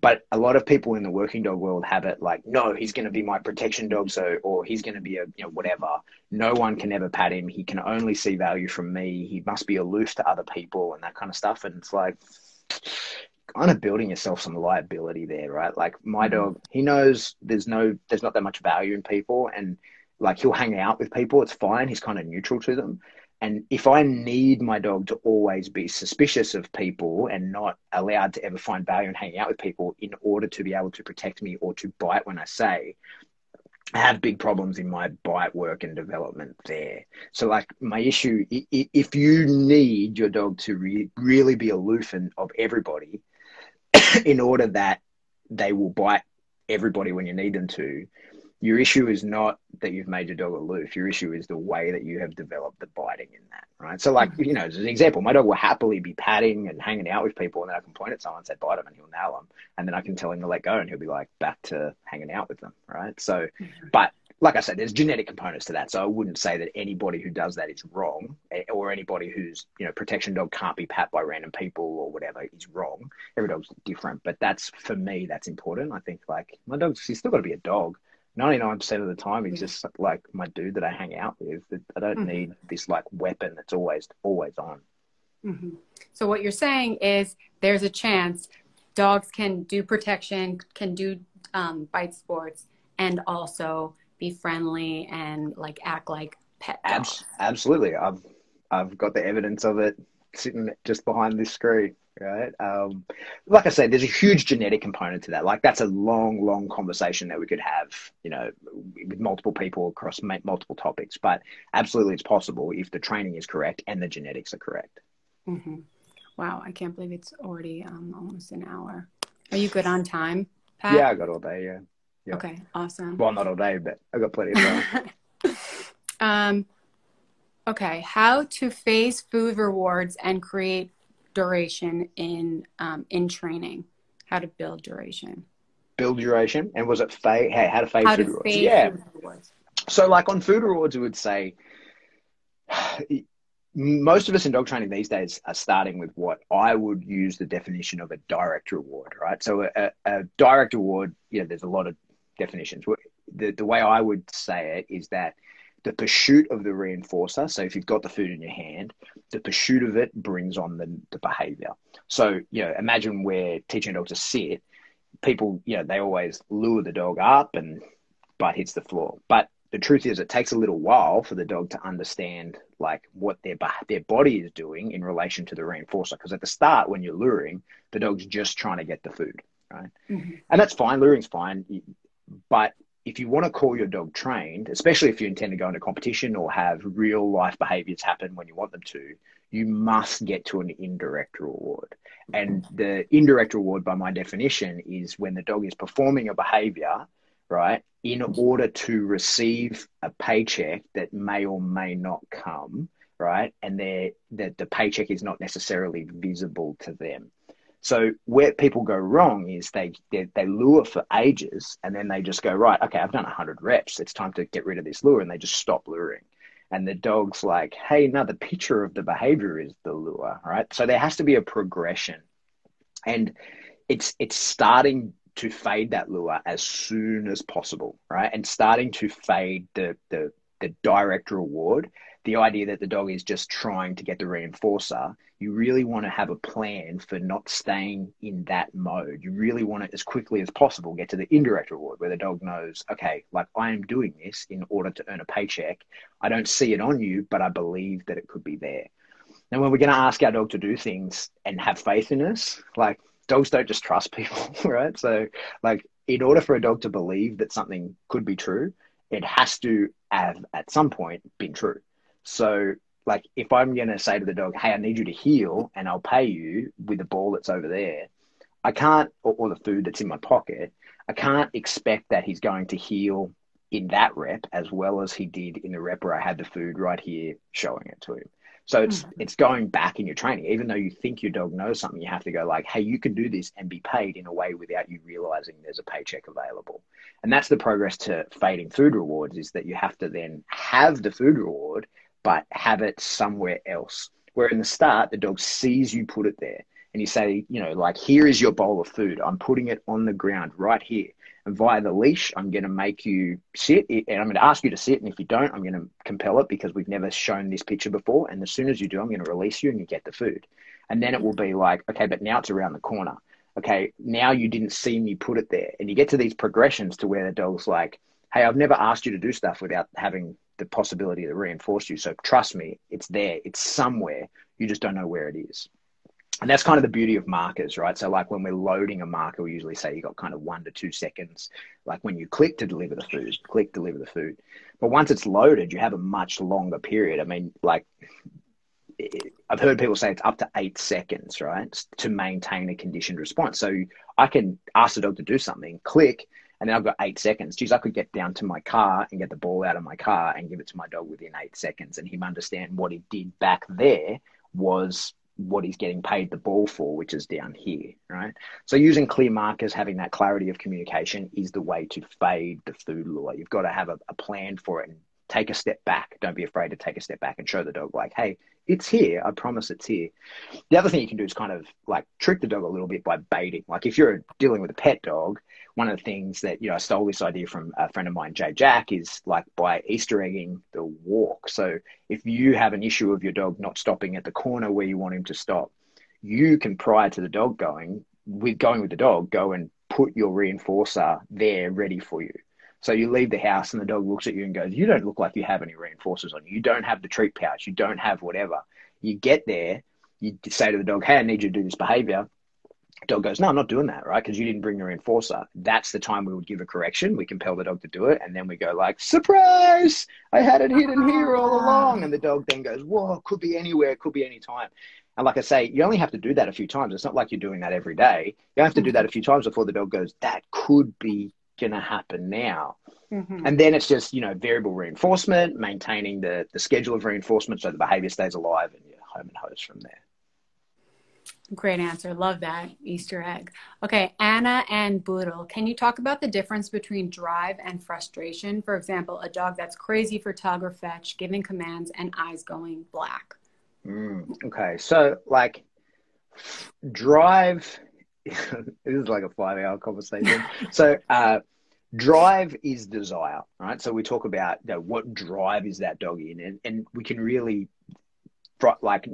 But a lot of people in the working dog world have it like no he's going to be my protection dog so or he's going to be a you know whatever. No one can ever pat him. He can only see value from me. He must be aloof to other people and that kind of stuff. And it's like kind of building yourself some liability there, right? Like my mm-hmm. dog, he knows there's no, there's not that much value in people, and like he'll hang out with people. It's fine. He's kind of neutral to them. And if I need my dog to always be suspicious of people and not allowed to ever find value in hanging out with people in order to be able to protect me or to bite when I say, I have big problems in my bite work and development there. So, like, my issue, if you need your dog to re- really be aloof and of everybody, in order that they will bite everybody when you need them to. Your issue is not that you've made your dog aloof. Your issue is the way that you have developed the biting in that, right? So, like, you know, as an example, my dog will happily be patting and hanging out with people, and then I can point at someone and say, bite him, and he'll nail them. And then I can tell him to let go, and he'll be like back to hanging out with them, right? So, mm-hmm. but like I said, there's genetic components to that. So I wouldn't say that anybody who does that is wrong, eh, or anybody who's you know protection dog can't be pat by random people or whatever is wrong. Every dog's different, but that's for me that's important. I think like my dog's she's still got to be a dog. Ninety nine percent of the time, he's just like my dude that I hang out with. I don't mm-hmm. need this like weapon that's always always on. Mm-hmm. So what you're saying is there's a chance dogs can do protection, can do um, bite sports, and also be friendly and like act like pet dogs. absolutely. I've I've got the evidence of it sitting just behind this screen. Right. Um, like I said, there's a huge genetic component to that. Like that's a long, long conversation that we could have, you know, with multiple people across multiple topics. But absolutely, it's possible if the training is correct and the genetics are correct. Mm-hmm. Wow, I can't believe it's already um, almost an hour. Are you good on time, Pat? Yeah, I got all day. Yeah. Yeah. Okay, awesome. Well, not all day, but I got plenty of time. um, okay, how to phase food rewards and create duration in um, in training? How to build duration? build duration, and was it fade? Hey, how to fade How food to rewards? fade yeah. food rewards. So, like on food rewards, it would say most of us in dog training these days are starting with what I would use the definition of a direct reward, right? So, a, a direct reward, you know, there's a lot of definitions. The, the way I would say it is that the pursuit of the reinforcer, so if you've got the food in your hand, the pursuit of it brings on the, the behavior. So, you know, imagine we're teaching a dog to sit. People, you know, they always lure the dog up and butt hits the floor. But the truth is it takes a little while for the dog to understand like what their their body is doing in relation to the reinforcer because at the start when you're luring the dog's just trying to get the food right mm-hmm. and that's fine luring's fine but if you want to call your dog trained especially if you intend to go into competition or have real life behaviors happen when you want them to you must get to an indirect reward. And mm-hmm. the indirect reward by my definition is when the dog is performing a behavior right, in mm-hmm. order to receive a paycheck that may or may not come, right, and that the paycheck is not necessarily visible to them. So where people go wrong is they, they, they lure for ages and then they just go right. Okay, I've done hundred reps. It's time to get rid of this lure, and they just stop luring. And the dog's like, hey, now the picture of the behavior is the lure, right? So there has to be a progression, and it's it's starting to fade that lure as soon as possible, right? And starting to fade the the the direct reward, the idea that the dog is just trying to get the reinforcer, you really want to have a plan for not staying in that mode. You really want to, as quickly as possible, get to the indirect reward where the dog knows, okay, like I am doing this in order to earn a paycheck. I don't see it on you, but I believe that it could be there. Now, when we're going to ask our dog to do things and have faith in us, like dogs don't just trust people, right? So, like, in order for a dog to believe that something could be true, it has to have at some point been true. So, like, if I'm going to say to the dog, hey, I need you to heel and I'll pay you with the ball that's over there, I can't, or, or the food that's in my pocket, I can't expect that he's going to heel in that rep as well as he did in the rep where I had the food right here showing it to him. So it's mm-hmm. it's going back in your training. Even though you think your dog knows something, you have to go like, hey, you can do this and be paid in a way without you realizing there's a paycheck available. And that's the progress to fading food rewards is that you have to then have the food reward, but have it somewhere else. Where in the start, the dog sees you put it there and you say, you know, like, here is your bowl of food. I'm putting it on the ground right here. And via the leash, I'm going to make you sit and I'm going to ask you to sit. And if you don't, I'm going to compel it because we've never shown this picture before. And as soon as you do, I'm going to release you and you get the food. And then it will be like, okay, but now it's around the corner. Okay, now you didn't see me put it there. And you get to these progressions to where the dog's like, hey, I've never asked you to do stuff without having the possibility to reinforce you. So trust me, it's there, it's somewhere. You just don't know where it is and that's kind of the beauty of markers, right? So, like when we're loading a marker, we usually say you got kind of one to two seconds, like when you click to deliver the food, click, deliver the food. But once it's loaded, you have a much longer period. I mean, like I've heard people say it's up to eight seconds, right, to maintain a conditioned response. So I can ask the dog to do something, click, and then I've got eight seconds. Geez, I could get down to my car and get the ball out of my car and give it to my dog within eight seconds, and him understand what he did back there was what he's getting paid the ball for, which is down here, right? So using clear markers, having that clarity of communication is the way to fade the food lure. You've got to have a, a plan for it and take a step back. Don't be afraid to take a step back and show the dog like, hey, it's here. I promise it's here. The other thing you can do is kind of like trick the dog a little bit by baiting. Like if you're dealing with a pet dog, one of the things that you know I stole this idea from a friend of mine, Jay Jack, is like by Easter egging the walk. So if you have an issue of your dog not stopping at the corner where you want him to stop, you can prior to the dog going with going with the dog, go and put your reinforcer there ready for you. So you leave the house and the dog looks at you and goes, "You don't look like you have any reinforcers on you. You don't have the treat pouch. You don't have whatever." You get there, you say to the dog, "Hey, I need you to do this behavior." Dog goes, no, I'm not doing that, right? Because you didn't bring your enforcer. That's the time we would give a correction. We compel the dog to do it, and then we go like, surprise! I had it hidden here all along. And the dog then goes, whoa, could be anywhere, could be any time. And like I say, you only have to do that a few times. It's not like you're doing that every day. You have to do that a few times before the dog goes, that could be going to happen now. Mm-hmm. And then it's just, you know, variable reinforcement, maintaining the, the schedule of reinforcement so the behavior stays alive and you're home and host from there. Great answer. Love that Easter egg. Okay, Anna and Boodle, can you talk about the difference between drive and frustration? For example, a dog that's crazy for tug or fetch, giving commands, and eyes going black. Mm, okay, so like drive, this is like a five hour conversation. so, uh, drive is desire, right? So we talk about you know, what drive is that dog in, and, and we can really like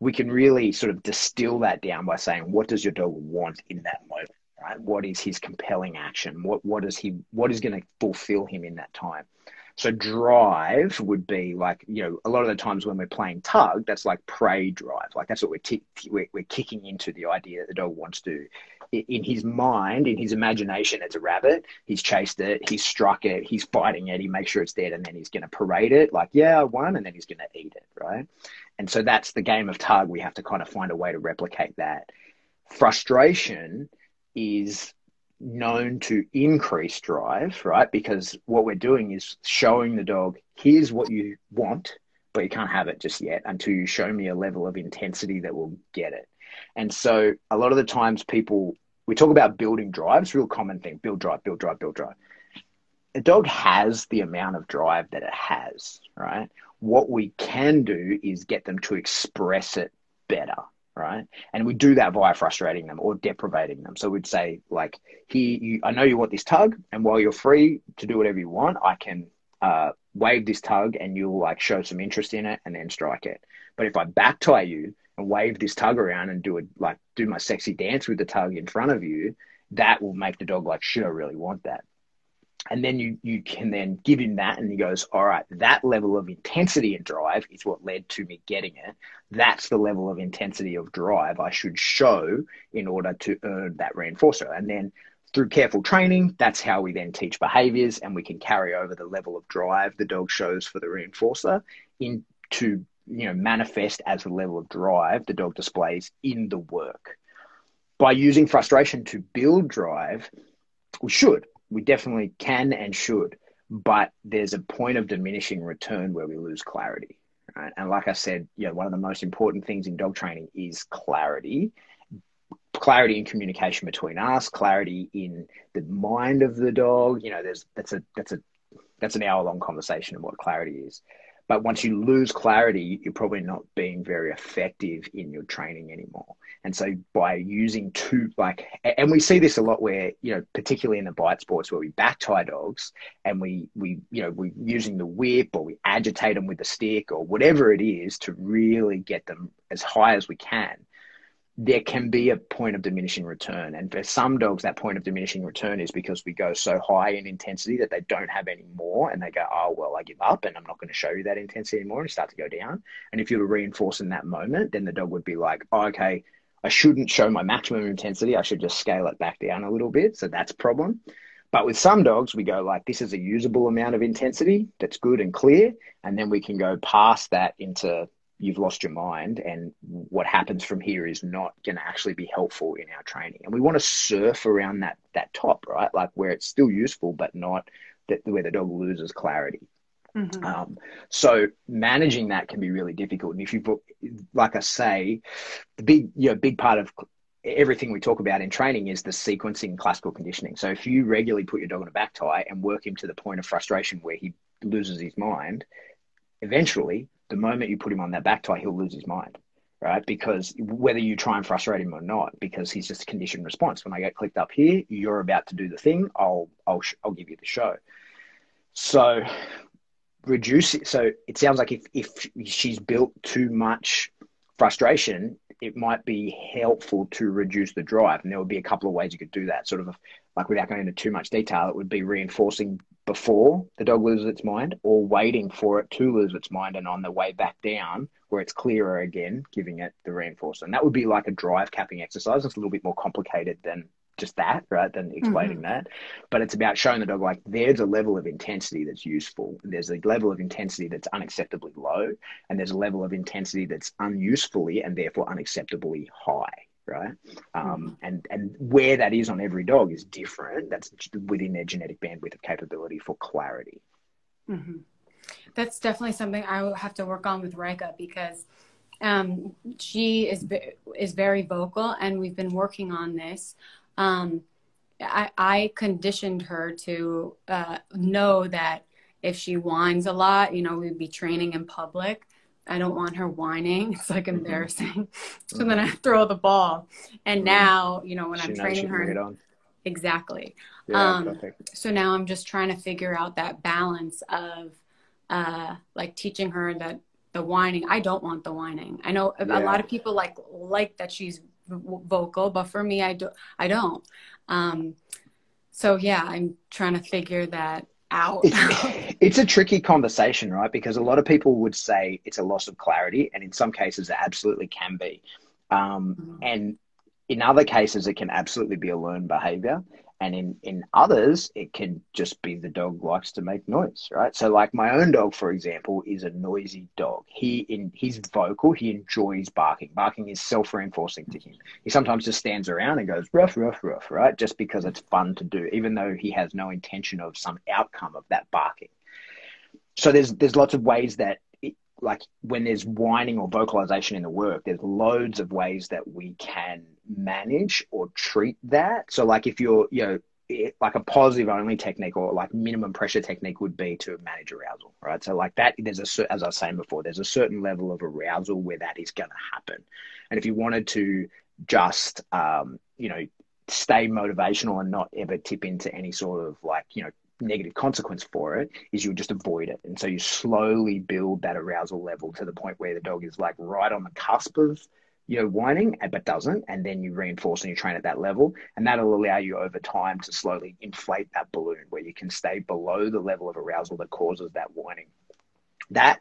we can really sort of distill that down by saying what does your dog want in that moment right what is his compelling action what what is he what is going to fulfill him in that time so drive would be like you know a lot of the times when we're playing tug that's like prey drive like that's what we're, t- we're, we're kicking into the idea that the dog wants to in his mind, in his imagination, it's a rabbit. He's chased it, he's struck it, he's fighting it, he makes sure it's dead, and then he's going to parade it like, yeah, I won, and then he's going to eat it, right? And so that's the game of tug. We have to kind of find a way to replicate that. Frustration is known to increase drive, right? Because what we're doing is showing the dog, here's what you want, but you can't have it just yet until you show me a level of intensity that will get it. And so a lot of the times people, we talk about building drive, it's a real common thing build drive, build drive, build drive. A dog has the amount of drive that it has, right? What we can do is get them to express it better, right? And we do that via frustrating them or deprivating them. So we'd say, like, here, you, I know you want this tug, and while you're free to do whatever you want, I can uh, wave this tug and you'll like show some interest in it and then strike it. But if I back tie you, and wave this tug around and do it like do my sexy dance with the tug in front of you, that will make the dog like, should I really want that? And then you you can then give him that and he goes, All right, that level of intensity and drive is what led to me getting it. That's the level of intensity of drive I should show in order to earn that reinforcer. And then through careful training, that's how we then teach behaviors and we can carry over the level of drive the dog shows for the reinforcer into you know manifest as the level of drive the dog displays in the work by using frustration to build drive we should we definitely can and should but there's a point of diminishing return where we lose clarity right? and like i said you know one of the most important things in dog training is clarity. Clarity in communication between us clarity in the mind of the dog. You know there's that's a that's a that's an hour long conversation of what clarity is but once you lose clarity, you're probably not being very effective in your training anymore. And so by using two, like, and we see this a lot where, you know, particularly in the bite sports where we back tie dogs and we, we, you know, we're using the whip or we agitate them with the stick or whatever it is to really get them as high as we can there can be a point of diminishing return. And for some dogs, that point of diminishing return is because we go so high in intensity that they don't have any more and they go, oh, well, I give up and I'm not going to show you that intensity anymore and start to go down. And if you were reinforcing in that moment, then the dog would be like, oh, okay, I shouldn't show my maximum intensity. I should just scale it back down a little bit. So that's a problem. But with some dogs, we go like, this is a usable amount of intensity that's good and clear. And then we can go past that into you've lost your mind and what happens from here is not going to actually be helpful in our training. And we want to surf around that that top right? Like where it's still useful but not that where the dog loses clarity. Mm-hmm. um, so managing that can be really difficult. And if you like i say the big you know big part of everything we talk about in training is the sequencing classical conditioning. So if you regularly put your dog on a back tie and work him to the point of frustration where he loses his mind eventually the moment you put him on that back tie, he'll lose his mind, right? Because whether you try and frustrate him or not, because he's just a conditioned response. When I get clicked up here, you're about to do the thing. I'll I'll I'll give you the show. So reduce it. So it sounds like if if she's built too much frustration, it might be helpful to reduce the drive. And there would be a couple of ways you could do that. Sort of like without going into too much detail, it would be reinforcing before the dog loses its mind or waiting for it to lose its mind and on the way back down where it's clearer again, giving it the reinforcer. And that would be like a drive capping exercise. It's a little bit more complicated than just that, right? Than explaining mm-hmm. that. But it's about showing the dog like there's a level of intensity that's useful. There's a level of intensity that's unacceptably low, and there's a level of intensity that's unusefully and therefore unacceptably high right? Um, mm-hmm. and and where that is on every dog is different. That's within their genetic bandwidth of capability for clarity. Mm-hmm. That's definitely something I will have to work on with Rika because um, she is is very vocal, and we've been working on this. Um, I, I conditioned her to uh, know that if she whines a lot, you know, we'd be training in public. I don't want her whining. It's like mm-hmm. embarrassing. Mm-hmm. so then I throw the ball. And mm-hmm. now, you know, when she I'm training her, exactly. Yeah, um, perfect. So now I'm just trying to figure out that balance of uh, like teaching her that the whining. I don't want the whining. I know yeah. a lot of people like like that she's vocal, but for me, I do. I don't. Um, so yeah, I'm trying to figure that out. it's, it's a tricky conversation, right? Because a lot of people would say it's a loss of clarity, and in some cases, it absolutely can be. Um, mm-hmm. And in other cases, it can absolutely be a learned behavior and in in others it can just be the dog likes to make noise right? So like my own dog for example is a noisy dog. He in he's vocal. He enjoys barking. Barking is self-reinforcing to him. He sometimes just stands around and goes rough rough rough right? Just because it's fun to do even though he has no intention of some outcome of that barking. So there's there's lots of ways that like when there's whining or vocalization in the work, there's loads of ways that we can manage or treat that. So, like if you're, you know, it, like a positive only technique or like minimum pressure technique would be to manage arousal, right? So, like that, there's a, as I was saying before, there's a certain level of arousal where that is going to happen. And if you wanted to just, um, you know, stay motivational and not ever tip into any sort of like, you know, negative consequence for it is you just avoid it. And so you slowly build that arousal level to the point where the dog is like right on the cusp of, you know, whining, eh, but doesn't. And then you reinforce and you train at that level. And that'll allow you over time to slowly inflate that balloon where you can stay below the level of arousal that causes that whining. That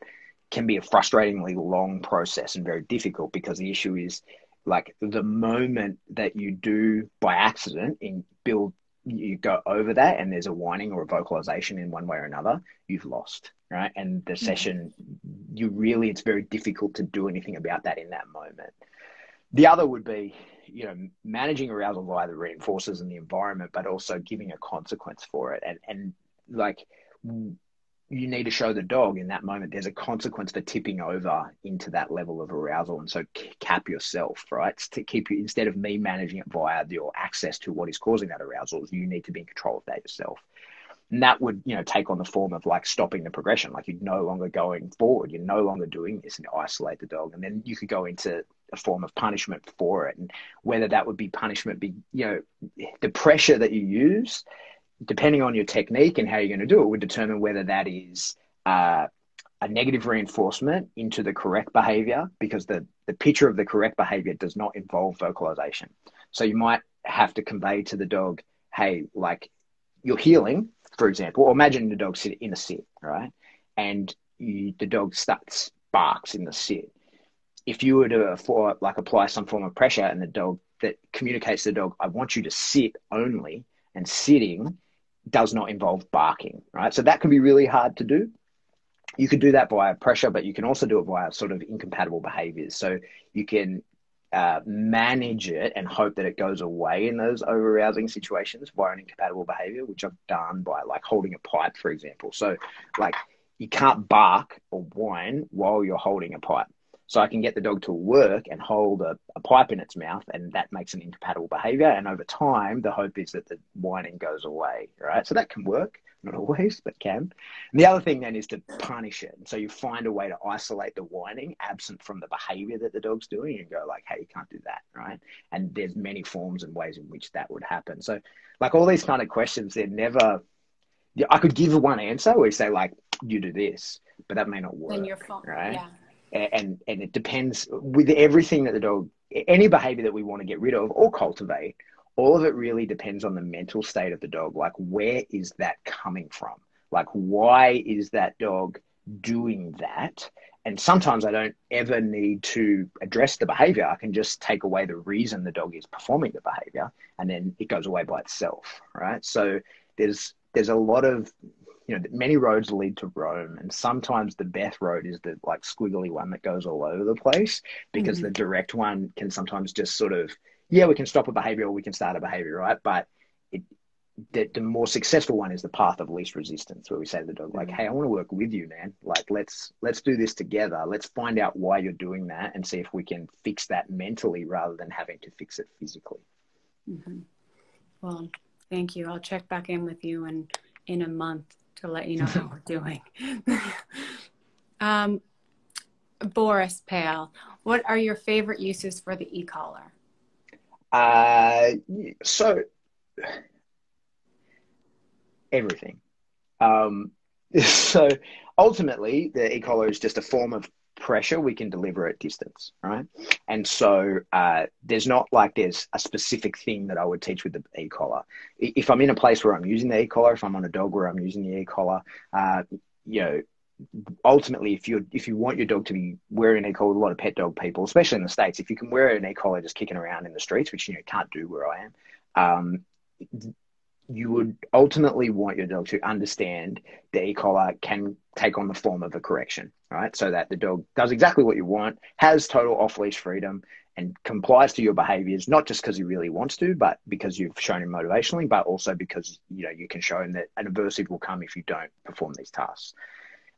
can be a frustratingly long process and very difficult because the issue is like the moment that you do by accident in build you go over that and there's a whining or a vocalization in one way or another, you've lost, right? And the session, you really, it's very difficult to do anything about that in that moment. The other would be, you know, managing arousal via the reinforcers and the environment, but also giving a consequence for it. And, and like, you need to show the dog in that moment. There's a consequence for tipping over into that level of arousal. And so cap yourself right? To keep you instead of me managing it via your access to what is causing that arousal you need to be in control of that yourself. And that would you know take on the form of like stopping the progression. Like you're no longer going forward. You're no longer doing this and isolate the dog. And then you could go into a form of punishment for it and whether that would be punishment be you know the pressure that you use depending on your technique and how you're going to do it, would determine whether that is uh, a negative reinforcement into the correct behavior because the, the picture of the correct behavior does not involve vocalization. So you might have to convey to the dog, hey, like you're heeling, for example, or imagine the dog sit in a sit, right? And you, the dog starts barks in the sit. If you were to for like apply some form of pressure and the dog that communicates to the dog, I want you to sit only, and sitting does not involve barking, right? So that can be really hard to do. You could do that via pressure, but you can also do it via sort of incompatible behaviors. So you can uh, manage it and hope that it goes away in those over arousing situations via an incompatible behavior, which I've done by like holding a pipe, for example. So, like, you can't bark or whine while you're holding a pipe. So I can get the dog to work and hold a, a, pipe in its mouth, and that makes an incompatible behavior. And over time, the hope is that the whining goes away, right? So that can work, not always, but can. And the other thing then is to punish it. And so you find a way to isolate the whining absent from the behavior that the dog's doing and go like, hey, you can't do that, right? And there's many forms and ways in which that would happen. So like all these kind of questions, they're never, I could give one answer where you say like, you do this, but that may not work. Then you're right? Yeah and and it depends with everything that the dog any behavior that we want to get rid of or cultivate all of it really depends on the mental state of the dog. Like where is that coming from? Like why is that dog doing that? And sometimes i don't ever need to address the behavior. I can just take away the reason the dog is performing the behavior and then it goes away by itself right? So there's there's a lot of you know, many roads lead to Rome, and sometimes the best road is the like squiggly one that goes all over the place because mm-hmm. the direct one can sometimes just sort of, yeah, we can stop a behavior or we can start a behavior, right? But it, the, the more successful one is the path of least resistance, where we say to the dog, like, "Hey, I want to work with you, man. Like, let's let's do this together. Let's find out why you're doing that, and see if we can fix that mentally rather than having to fix it physically." Mm-hmm. Well, thank you. I'll check back in with you in in a month to let you know how we're doing. um, Boris Pale, what are your favorite uses for the e-collar? Uh, so everything. Um, so ultimately, the e-collar is just a form of pressure we can deliver at distance, right? And so uh, there's not like there's a specific thing that I would teach with the e-collar. If I'm in a place where I'm using the e-collar, if I'm on a dog where I'm using the e-collar, uh, you know, ultimately, if you if you want your dog to be wearing an e-collar, a lot of pet dog people, especially in the states, if you can wear an e-collar just kicking around in the streets, which you know can't do where I am, um, you would ultimately want your dog to understand the e-collar can take on the form of a correction, right? So that the dog does exactly what you want, has total off-leash freedom, and complies to your behaviors, not just because he really wants to, but because you've shown him motivationally, but also because you know you can show him that an aversive will come if you don't perform these tasks.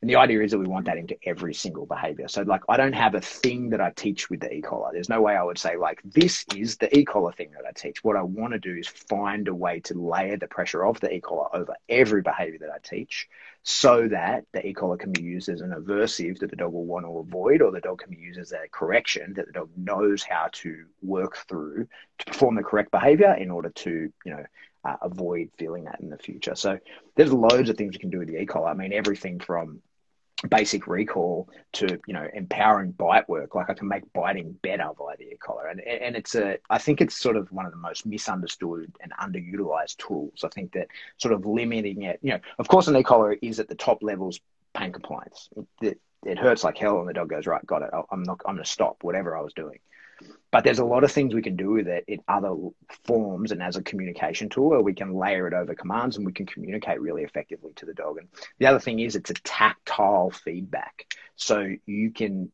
And the idea is that we want that into every single behavior. So, like, I don't have a thing that I teach with the e collar. There's no way I would say, like, this is the e collar thing that I teach. What I want to do is find a way to layer the pressure of the e collar over every behavior that I teach so that the e collar can be used as an aversive that the dog will want to avoid, or the dog can be used as a correction that the dog knows how to work through to perform the correct behavior in order to, you know, uh, avoid feeling that in the future. So there's loads of things you can do with the e-collar. I mean, everything from basic recall to you know empowering bite work. Like i can make biting better via the e-collar and and it's a i think it's sort of one of the most misunderstood and underutilized tools. I think that sort of limiting it you know of course an e-collar is at the top levels pain compliance. It, it hurts like hell and the dog goes right got it. I'm not i'm going to stop whatever i was doing but there's a lot of things we can do with it in other forms and as a communication tool where we can layer it over commands and we can communicate really effectively to the dog. And the other thing is it's a tactile feedback. So you can,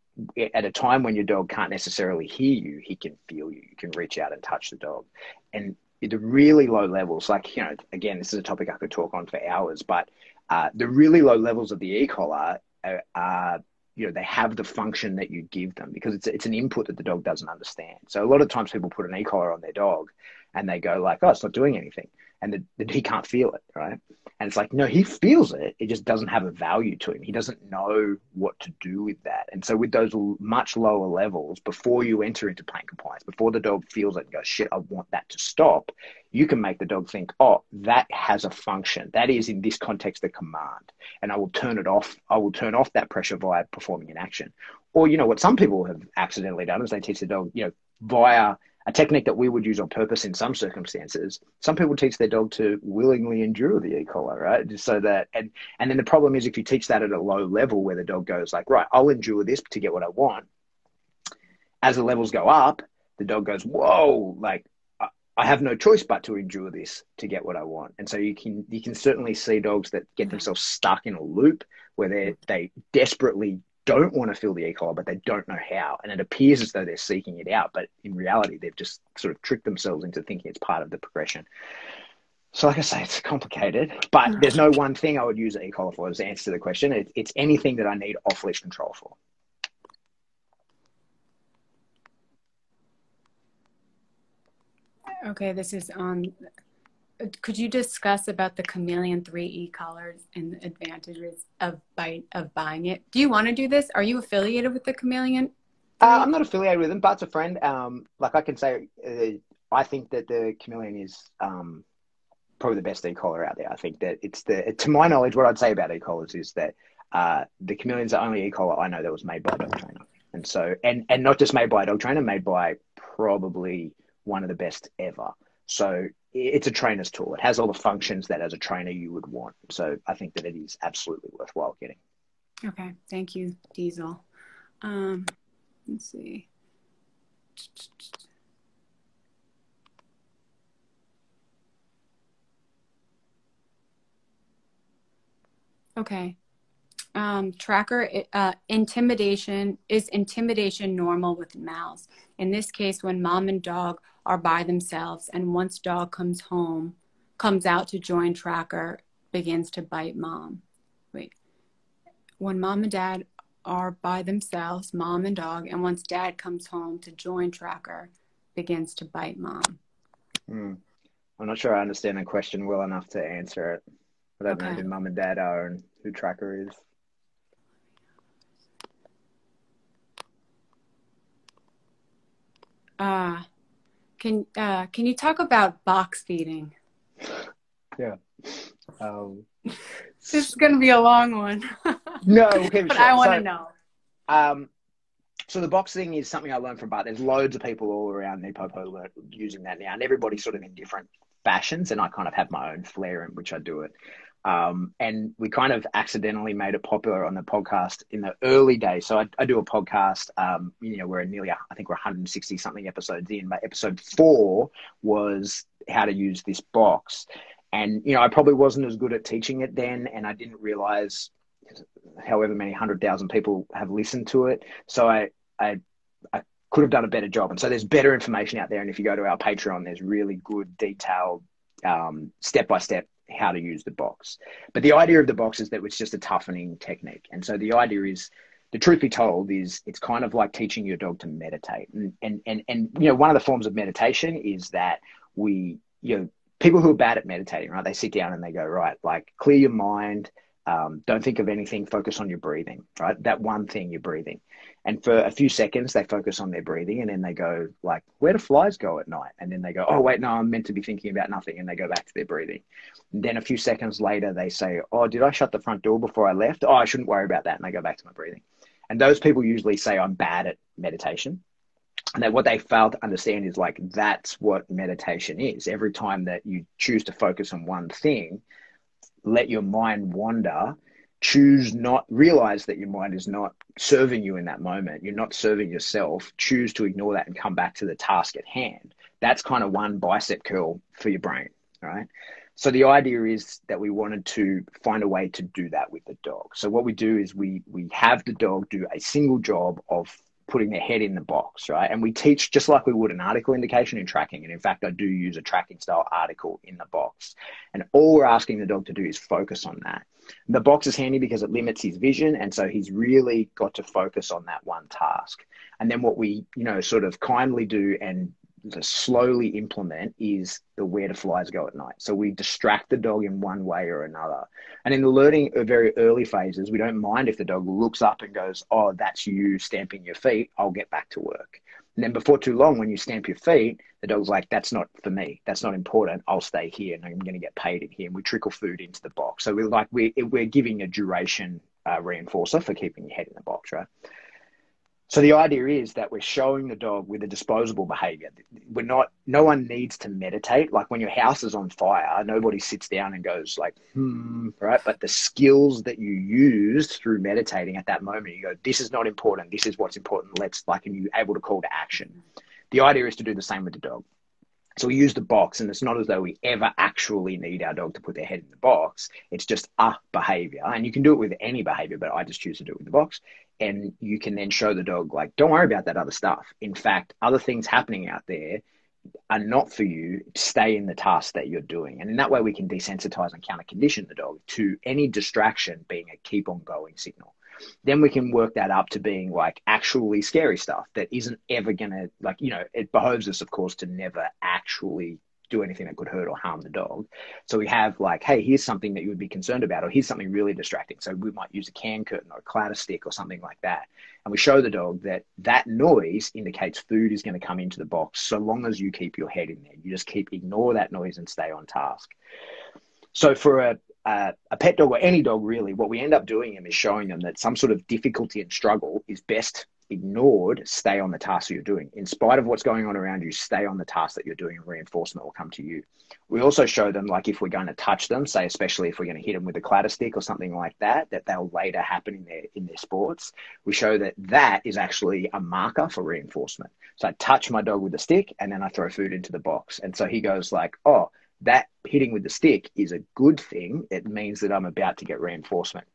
at a time when your dog can't necessarily hear you, he can feel you. You can reach out and touch the dog. And the really low levels, like, you know, again, this is a topic I could talk on for hours, but uh, the really low levels of the e-collar are, are you know they have the function that you give them because it's it's an input that the dog doesn't understand. So a lot of times people put an e-collar on their dog and they go like, "Oh, it's not doing anything," and the, he can't feel it, right? And it's like, no, he feels it. It just doesn't have a value to him. He doesn't know what to do with that. And so with those much lower levels, before you enter into pain compliance, before the dog feels it and goes, "Shit, I want that to stop," you can make the dog think, "Oh, that has a function. That is in this context a command, and I will turn it off. I will turn off that pressure via performing an action." Or you know what some people have accidentally done is they teach the dog, you know, via a technique that we would use on purpose in some circumstances. Some people teach their dog to willingly endure the e-collar, right? Just so that, and and then the problem is if you teach that at a low level where the dog goes like, right, I'll endure this to get what I want. As the levels go up, the dog goes, whoa, like I have no choice but to endure this to get what I want. And so you can you can certainly see dogs that get mm-hmm. themselves stuck in a loop where they they desperately don't want to fill the e-collar, but they don't know how. And it appears as though they're seeking it out, but in reality, they've just sort of tricked themselves into thinking it's part of the progression. So, like I say, it's complicated, but there's no one thing I would use an e-collar for as the answer to the question. It, it's anything that I need off-leash control for. Okay, this is on could you discuss about the Chameleon 3 e-collars and the advantages of of buying it? Do you want to do this? Are you affiliated with the Chameleon? Uh, I'm not affiliated with them, but it's a friend. Um, like I can say, uh, I think that the Chameleon is um, probably the best e-collar out there. I think that it's the, to my knowledge, what I'd say about e-collars is that uh, the Chameleon's the only e-collar I know that was made by a dog trainer. And so, and, and not just made by a dog trainer, made by probably one of the best ever. So it's a trainer's tool. It has all the functions that as a trainer you would want. So I think that it is absolutely worthwhile getting. Okay. Thank you, Diesel. Um, let's see. Okay. Um, tracker uh, intimidation is intimidation normal with mouths. In this case, when mom and dog are by themselves, and once dog comes home, comes out to join tracker begins to bite mom. Wait. When mom and dad are by themselves, mom and dog, and once dad comes home to join tracker, begins to bite mom. Mm. I'm not sure I understand the question well enough to answer it. I don't okay. know who mom and dad are and who tracker is. Uh, can uh, can you talk about box feeding? Yeah. Um, this is going to be a long one. no, okay, but I want to so, know. Um, so the box thing is something I learned from Bart. There's loads of people all around NePoPo using that now, and everybody's sort of in different fashions, and I kind of have my own flair in which I do it. Um, and we kind of accidentally made it popular on the podcast in the early days. So I, I do a podcast. Um, you know, we're nearly, I think we're 160 something episodes in. But episode four was how to use this box, and you know, I probably wasn't as good at teaching it then, and I didn't realize however many hundred thousand people have listened to it. So I, I, I could have done a better job. And so there's better information out there. And if you go to our Patreon, there's really good, detailed, step by step how to use the box. But the idea of the box is that it's just a toughening technique. And so the idea is, the truth be told, is it's kind of like teaching your dog to meditate. And and and, and you know, one of the forms of meditation is that we, you know, people who are bad at meditating, right? They sit down and they go, right, like clear your mind. Um, don't think of anything. Focus on your breathing, right? That one thing you're breathing. And for a few seconds, they focus on their breathing and then they go, like, where do flies go at night? And then they go, oh, wait, no, I'm meant to be thinking about nothing. And they go back to their breathing. And then a few seconds later, they say, oh, did I shut the front door before I left? Oh, I shouldn't worry about that. And they go back to my breathing. And those people usually say, I'm bad at meditation. And that what they fail to understand is like, that's what meditation is. Every time that you choose to focus on one thing, let your mind wander choose not realize that your mind is not serving you in that moment. You're not serving yourself. Choose to ignore that and come back to the task at hand. That's kind of one bicep curl for your brain right? So the idea is that we wanted to find a way to do that with the dog. So what we do is we we have the dog do a single job of putting their head in the box, right? And we teach just like we would an article indication in tracking. And in fact, I do use a tracking style article in the box. And all we're asking the dog to do is focus on that. The box is handy because it limits his vision. And so he's really got to focus on that one task. And then what we, you know, sort of kindly do and slowly implement is the where the flies go at night. So we distract the dog in one way or another. And in the learning of very early phases, we don't mind if the dog looks up and goes, Oh, that's you stamping your feet. I'll get back to work. And then before too long, when you stamp your feet, the dog's like, that's not for me. That's not important. I'll stay here and I'm going to get paid in here. And we trickle food into the box. So we're like, we're, we're giving a duration uh, reinforcer for keeping your head in the box, right? So the idea is that we're showing the dog with a disposable behavior. We're not, no one needs to meditate. Like when your house is on fire, nobody sits down and goes like, hmm, right? But the skills that you used through meditating at that moment, you go, this is not important. This is what's important. Let's like, and you're able to call to action. The idea is to do the same with the dog. So we use the box, and it's not as though we ever actually need our dog to put their head in the box. It's just a behavior. And you can do it with any behavior, but I just choose to do it with the box. And you can then show the dog, like, don't worry about that other stuff. In fact, other things happening out there are not for you. Stay in the task that you're doing. And in that way, we can desensitize and counter condition the dog to any distraction being a keep on going signal then we can work that up to being like actually scary stuff that isn't ever gonna like you know it behoves us of course to never actually do anything that could hurt or harm the dog. So we have like, hey, here's something that you would be concerned about, or here's something really distracting. So we might use a can curtain or a clatter stick or something like that. And we show the dog that that noise indicates food is going to come into the box so long as you keep your head in there. You just keep ignore that noise and stay on task. So for a, uh, a pet dog or any dog really, what we end up doing them is showing them that some sort of difficulty and struggle is best ignored. Stay on the task that you're doing. In spite of what's going on around you, stay on the task that you're doing, and reinforcement will come to you. We also show them, like if we're going to touch them, say especially if we're going to hit them with a clatter stick or something like that, that they'll later happen in their in their sports. We show that that is actually a marker for reinforcement. So I touch my dog with a stick, and then I throw food into the box, and so he goes like, oh that hitting with the stick is a good thing. It means that I'm about to get reinforcement.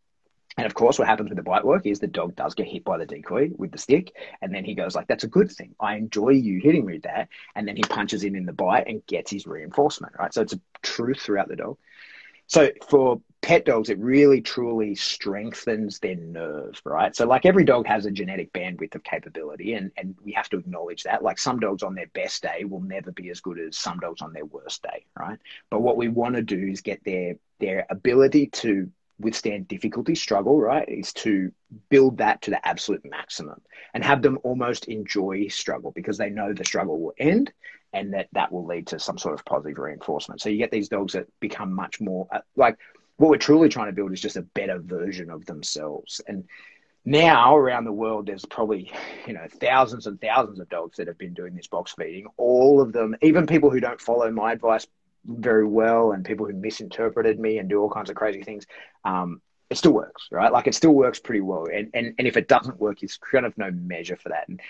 And of course, what happens with the bite work is the dog does get hit by the decoy with the stick, and then he goes like, "That's a good thing. I enjoy you hitting me with that." And then he punches in in the bite and gets his reinforcement, right? So it's a truth throughout the dog. So for pet dogs, it really truly strengthens their nerve, right? So like every dog has a genetic bandwidth of capability, and and we have to acknowledge that. Like some dogs on their best day will never be as good as some dogs on their worst day, right? But what we want to do is get their their ability to withstand difficulty, struggle, right, is to build that to the absolute maximum and have them almost enjoy struggle because they know the struggle will end and that that will lead to some sort of positive reinforcement. So you get these dogs that become much more uh, like what we're truly trying to build is just a better version of themselves. And now around the world, there's probably you know thousands and thousands of dogs that have been doing this box feeding. All of them, even people who don't follow my advice very well, and people who misinterpreted me and do all kinds of crazy things. Um, it still works, right? Like it still works pretty well. And, and, and if it doesn't work, it's kind of no measure for that. And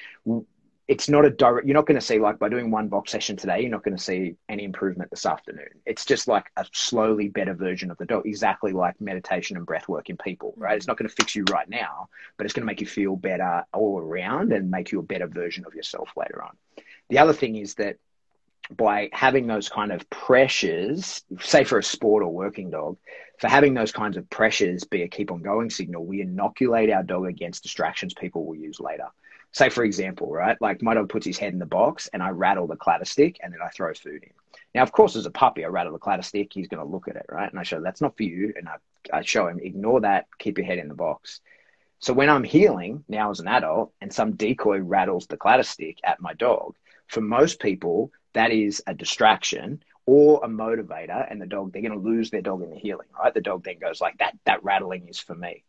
it's not a direct you're not going to see like by doing one box session today you're not going to see any improvement this afternoon it's just like a slowly better version of the dog exactly like meditation and breath work in people right it's not going to fix you right now but it's going to make you feel better all around and make you a better version of yourself later on the other thing is that by having those kind of pressures, say for a sport or working dog, for having those kinds of pressures be a keep on going signal, we inoculate our dog against distractions people will use later say for example, right? Like my dog puts his head in the box and I rattle the clatter stick and then I throw food in. Now, of course, as a puppy, I rattle the clatter stick. He's going to look at it, right? And I show that's not for you. And I, I show him, ignore that, keep your head in the box. So when I'm heeling now as an adult and some decoy rattles the clatter stick at my dog, for most people, that is a distraction or a motivator and the dog, they're going to lose their dog in the heeling right? The dog then goes like that, that rattling is for me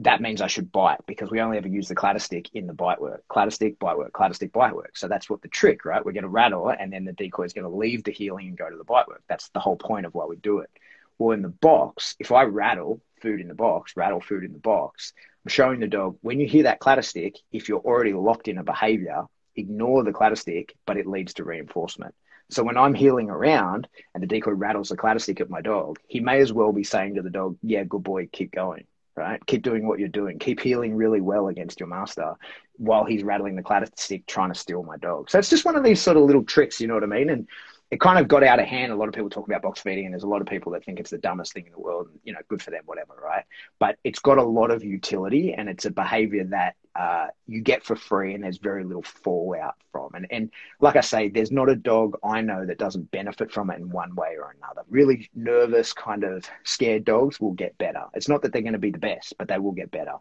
that means I should bite because we only ever use the clatter stick in the bite work. Clatter stick, bite work, clatter stick, bite work. So that's what the trick, right? We're going to rattle and then the decoy is going to leave the heeling and go to the bite work. That's the whole point of why we do it. Well, in the box, if I rattle food in the box, rattle food in the box, I'm showing the dog when you hear that clatter stick, if you're already locked in a behavior, ignore the clatter stick, but it leads to reinforcement. So when I'm heeling around and the decoy rattles the clatter stick at my dog, he may as well be saying to the dog, Yeah, good boy, keep going right? Keep doing what you're doing. Keep heeling really well against your master while he's rattling the clatter stick trying to steal my dog. So it's just one of these sort of little tricks, you know what I mean? And it kind of got out of hand. A lot of people talk about box feeding, and there's a lot of people that think it's the dumbest thing in the world. And, you know, good for them, whatever, right? But it's got a lot of utility, and it's a behavior that uh, you get for free, and there's very little fallout from. And and like I say, there's not a dog I know that doesn't benefit from it in one way or another. Really nervous, kind of scared dogs will get better. It's not that they're going to be the best, but they will get better.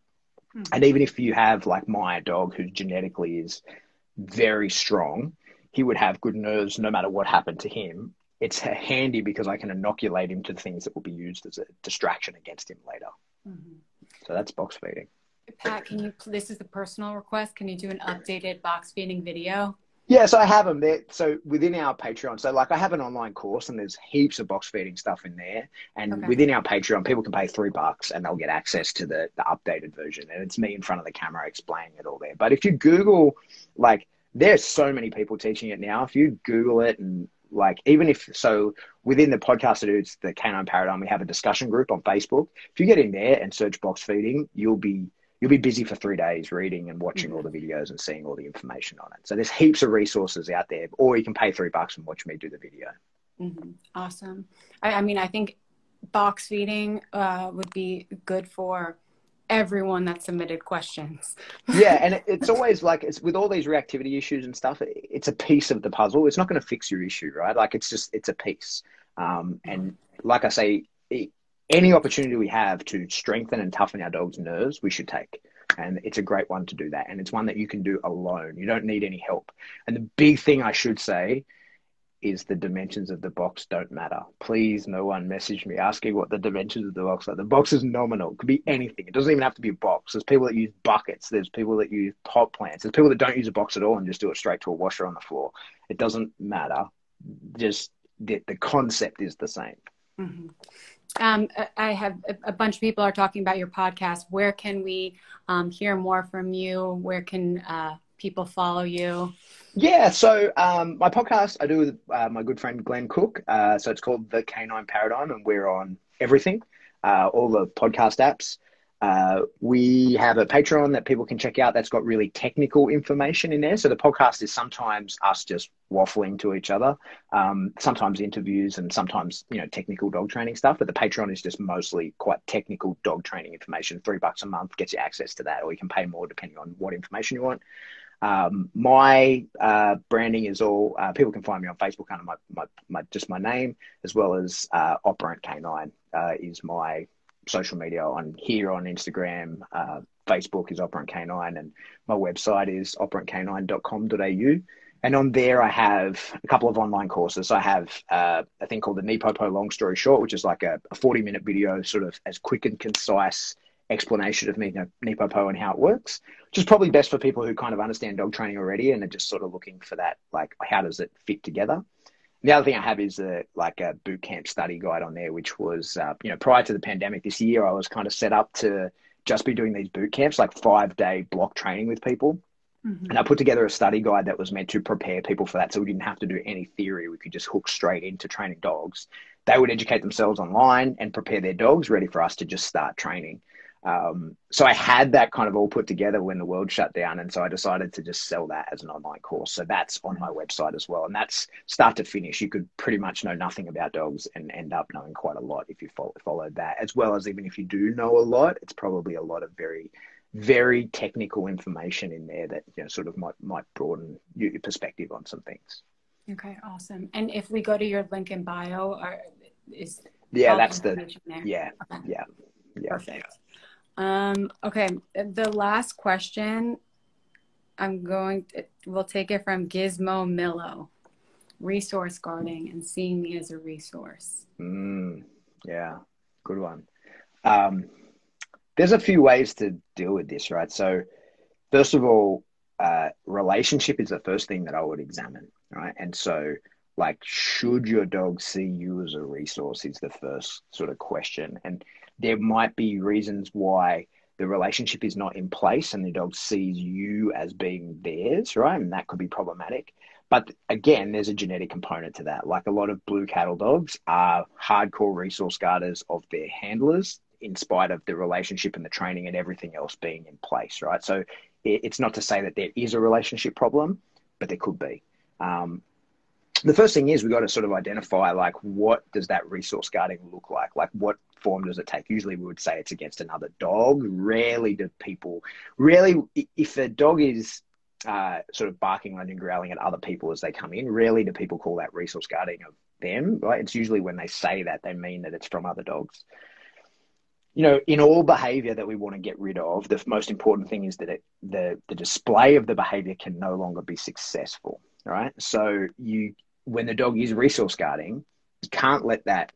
Mm-hmm. And even if you have like my dog, who genetically is very strong he would have good nerves no matter what happened to him. It's handy because I can inoculate him to things that will be used as a distraction against him later. Mm-hmm. So that's box feeding. Pat, can you? This is a personal request. Can you do an updated box feeding video? Yes, I have them there. So within our Patreon, so like I have an online course and there's heaps of box feeding stuff in there. And okay. within our Patreon, people can pay three bucks and they'll get access to the, the updated version. And it's me in front of the camera explaining it all there. But if you Google like there's so many people teaching it now. If you Google it and like even if so within the podcast dudes the canine paradigm we have a discussion group on facebook if you get in there and search box feeding you'll be you'll be busy for three days reading and watching mm-hmm. all the videos and seeing all the information on it so there's heaps of resources out there or you can pay three bucks and watch me do the video mm-hmm. awesome I, I, mean i think box feeding uh, would be good for everyone that submitted questions. yeah, and it's always like it's with all these reactivity issues and stuff. It's a piece of the puzzle. It's not going to fix your issue, right? Like it's just it's a piece. Um, and like I say, any opportunity we have to strengthen and toughen our dog's nerves, we should take. And it's a great one to do that. And it's one that you can do alone. You don't need any help. And the big thing I should say is the dimensions of the box don't matter. Please, no one message me asking what the dimensions of the box are. The box is nominal. It could be anything. It doesn't even have to be a box. There's people that use buckets. There's people that use pot plants. There's people that don't use a box at all and just do it straight to a washer on the floor. It doesn't matter. Just the, the concept is the same. Mm-hmm. Um, I have a bunch of people are talking about your podcast. Where can we um, hear more from you? Where can uh, people follow you? Yeah, so um, my podcast I do with uh, my good friend Glenn Cook. Uh, so it's called The Canine Paradigm, and we're on everything, uh, all the podcast apps. Uh, we have a Patreon that people can check out that's got really technical information in there. So the podcast is sometimes us just waffling to each other, um, sometimes interviews, and sometimes you know technical dog training stuff. But the Patreon is just mostly quite technical dog training information. Three bucks a month gets you access to that, or you can pay more depending on what information you want. Um, my uh, branding is all uh, people can find me on Facebook under my, my, my just my name as well as uh, Operant Canine uh, is my social media on here on Instagram. Uh, Facebook is Operant Canine, and my website is operantcanine.com.au. And on there, I have a couple of online courses. I have uh, a thing called the NePoPo Long Story Short, which is like a, a 40 minute video, sort of as quick and concise explanation of NePoPo and how it works, which is probably best for people who kind of understand dog training already and are just sort of looking for that, like how does it fit together. The other thing I have is a, like a boot camp study guide on there, which was, uh, you know, prior to the pandemic this year, I was kind of set up to just be doing these boot camps, like five day block training with people. Mm-hmm. And I put together a study guide that was meant to prepare people for that. So we didn't have to do any theory. We could just hook straight into training dogs. They would educate themselves online and prepare their dogs ready for us to just start training. Um, so I had that kind of all put together when the world shut down, and so I decided to just sell that as an online course. So that's on my website as well, and that's start to finish. You could pretty much know nothing about dogs and end up knowing quite a lot if you follow, followed that, as well as even if you do know a lot, it's probably a lot of very, very technical information in there that you know sort of might might broaden your perspective on some things. Okay, awesome. And if we go to your link in bio, or is yeah, that's the yeah, okay. yeah, yeah, perfect. Um, okay, the last question, I'm going. To, we'll take it from Gizmo Millo, resource guarding and seeing me as a resource. Mm, yeah, good one. Um, there's a few ways to deal with this, right? So, first of all, uh, relationship is the first thing that I would examine, right? And so, like, should your dog see you as a resource? Is the first sort of question, and there might be reasons why the relationship is not in place and the dog sees you as being theirs, right? And that could be problematic. But again, there's a genetic component to that. Like a lot of blue cattle dogs are hardcore resource guarders of their handlers, in spite of the relationship and the training and everything else being in place, right? So it's not to say that there is a relationship problem, but there could be. Um, the first thing is we've got to sort of identify like what does that resource guarding look like? Like what form does it take? Usually we would say it's against another dog. Rarely do people rarely if a dog is uh, sort of barking and growling at other people as they come in rarely do people call that resource guarding of them right? It's usually when they say that they mean that it's from other dogs. You know, in all behavior that we want to get rid of, the most important thing is that it, the the display of the behavior can no longer be successful, right? So you when the dog is resource guarding, you can't let that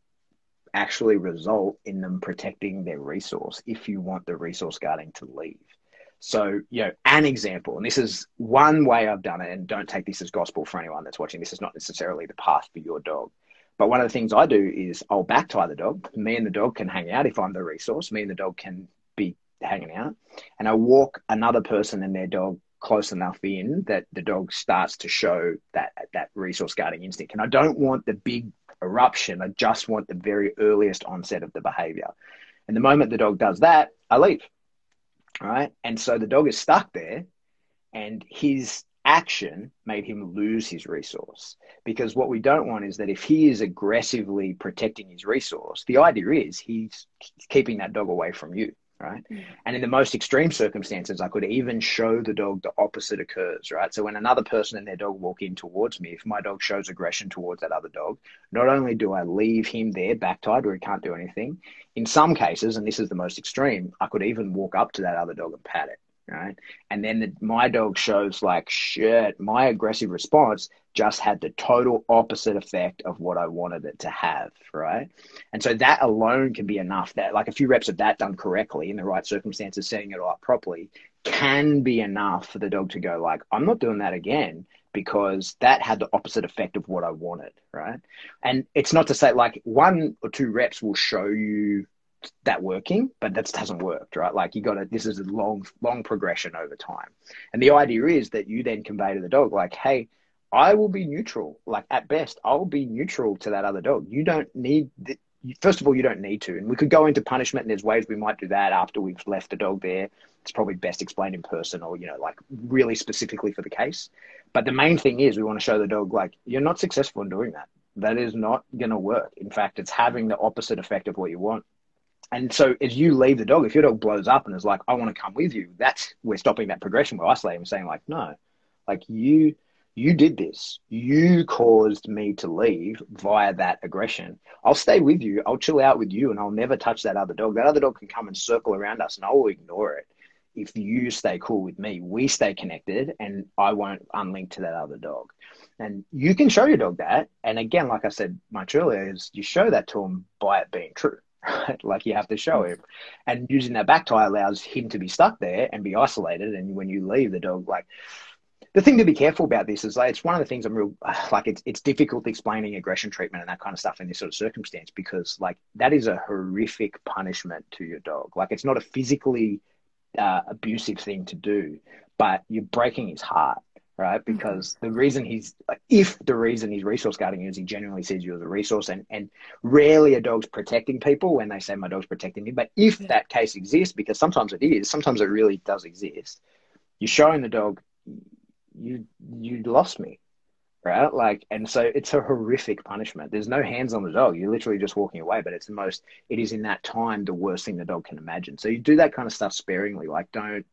actually result in them protecting their resource if you want the resource guarding to leave. So, you know, an example, and this is one way I've done it, and don't take this as gospel for anyone that's watching. This is not necessarily the path for your dog. But one of the things I do is I'll back tie the dog. Me and the dog can hang out if I'm the resource. Me and the dog can be hanging out. And I walk another person and their dog close enough in that the dog starts to show that that resource guarding instinct. And I don't want the big eruption. I just want the very earliest onset of the behavior. And the moment the dog does that, I leave. All right. And so the dog is stuck there and his action made him lose his resource. Because what we don't want is that if he is aggressively protecting his resource, the idea is he's keeping that dog away from you right? Mm. And in the most extreme circumstances, I could even show the dog the opposite occurs, right? So when another person and their dog walk in towards me, if my dog shows aggression towards that other dog, not only do I leave him there back tied where he can't do anything, in some cases, and this is the most extreme, I could even walk up to that other dog and pat it right? And then the, my dog shows like shit. My aggressive response just had the total opposite effect of what I wanted it to have, right? And so that alone can be enough. That like a few reps of that done correctly in the right circumstances, setting it all up properly, can be enough for the dog to go like, I'm not doing that again because that had the opposite effect of what I wanted, right? And it's not to say like one or two reps will show you that working, but that hasn't worked, right? Like you got to, this is a long, long progression over time. And the idea is that you then convey to the dog, like, hey, I will be neutral. Like at best, I'll be neutral to that other dog. You don't need, th- first of all, you don't need to. And we could go into punishment, and there's ways we might do that after we've left the dog there. It's probably best explained in person or, you know, like really specifically for the case. But the main thing is we want to show the dog, like, you're not successful in doing that. That is not going to work. In fact, it's having the opposite effect of what you want. And so as you leave the dog, if your dog blows up and is like, I want to come with you, that's we're stopping that progression. We're isolating, saying like, no, like you you did this. You caused me to leave via that aggression. I'll stay with you. I'll chill out with you and I'll never touch that other dog. That other dog can come and circle around us and I will ignore it. If you stay cool with me, we stay connected and I won't unlink to that other dog. And you can show your dog that. And again, like I said much earlier, is you show that to him by it being true. Right? Like you have to show him. And using that back tie allows him to be stuck there and be isolated. And when you leave the dog, like the thing to be careful about this is like it's one of the things I'm real like it's it's difficult explaining aggression treatment and that kind of stuff in this sort of circumstance because like that is a horrific punishment to your dog. Like it's not a physically uh, abusive thing to do, but you're breaking his heart, right? Mm-hmm. Because the reason he's like, if the reason he's resource guarding you is he genuinely sees you as a resource, and and rarely a dog's protecting people when they say my dog's protecting me. But if yeah. that case exists, because sometimes it is, sometimes it really does exist, you're showing the dog you you lost me right? Like and so it's a horrific punishment. There's no hands on the dog. You're literally just walking away but it's the most it is in that time the worst thing the dog can imagine. So you do that kind of stuff sparingly like don't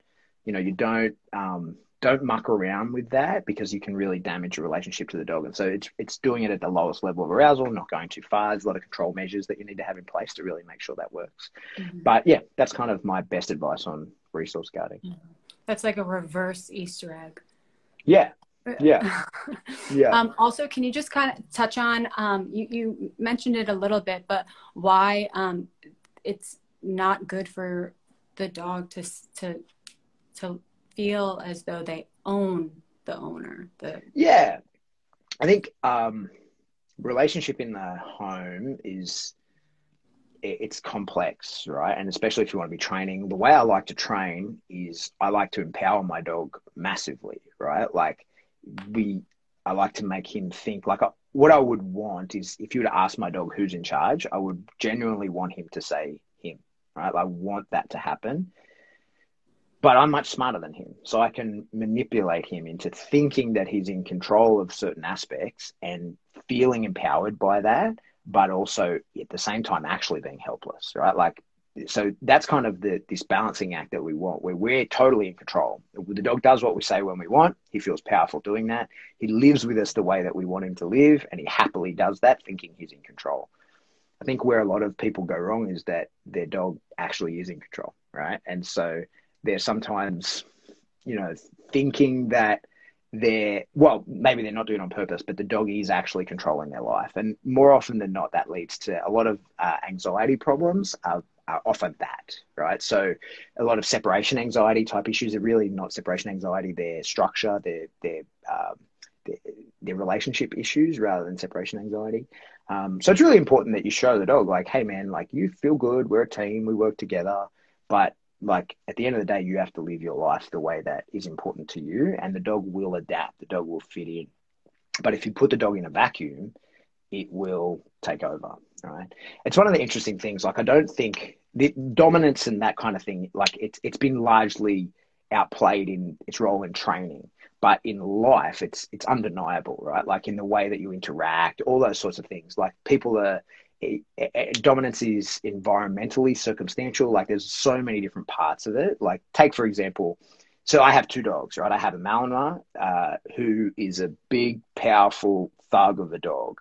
you know you don't um don't muck around with that because you can really damage your relationship to the dog. And so it's it's doing it at the lowest level of arousal not going too far. There's a lot of control measures that you need to have in place to really make sure that works. Mm-hmm. but yeah that's kind of my best advice on resource guarding. Mm-hmm. that's like a reverse easter egg yeah. Yeah. Yeah. Um, also, can you just kind of touch on, um, you, you mentioned it a little bit, but why um, it's not good for the dog to, to, to feel as though they own the owner? The... Yeah. I think um, relationship in the home is it's complex, right? And especially if you want to be training, the way I like to train is I like to empower my dog massively, right? Like we, I like to make him think like uh, what I would want is if you were to ask my dog who's in charge, I would genuinely want him to say him, right? I want that to happen. But I'm much smarter than him. So I can manipulate him into thinking that he's in control of certain aspects and feeling empowered by that but also at the same time actually being helpless, right? Like, so that's kind of the this balancing act that we want, where we're totally in control. The dog does what we say when we want. He feels powerful doing that. He lives with us the way that we want him to live, and he happily does that, thinking he's in control. I think where a lot of people go wrong is that their dog actually is in control, right? And so they're sometimes, you know, thinking that they're well maybe they're not doing it on purpose but the dog is actually controlling their life. And more often than not that leads to a lot of uh, anxiety problems are, are often that right? So a lot of separation anxiety type issues are really not separation anxiety they're structure they're, they're, um, they're, they're relationship issues rather than separation anxiety. Um, so it's really important that you show the dog like hey man like you feel good we're a team we work together. But like at the end of the day, you have to live your life the way that is important to you, and the dog will adapt. The dog will fit in. But if you put the dog in a vacuum, it will take over. Right? It's one of the interesting things. Like I don't think the dominance and that kind of thing. Like it's it's been largely outplayed in its role in training, but in life, it's it's undeniable, right? Like in the way that you interact, all those sorts of things. Like people are dominance is environmentally circumstantial. Like there's so many different parts of it. Like take for example, so I have two dogs, right? I have a Malinois uh, who is a big, powerful thug of a dog,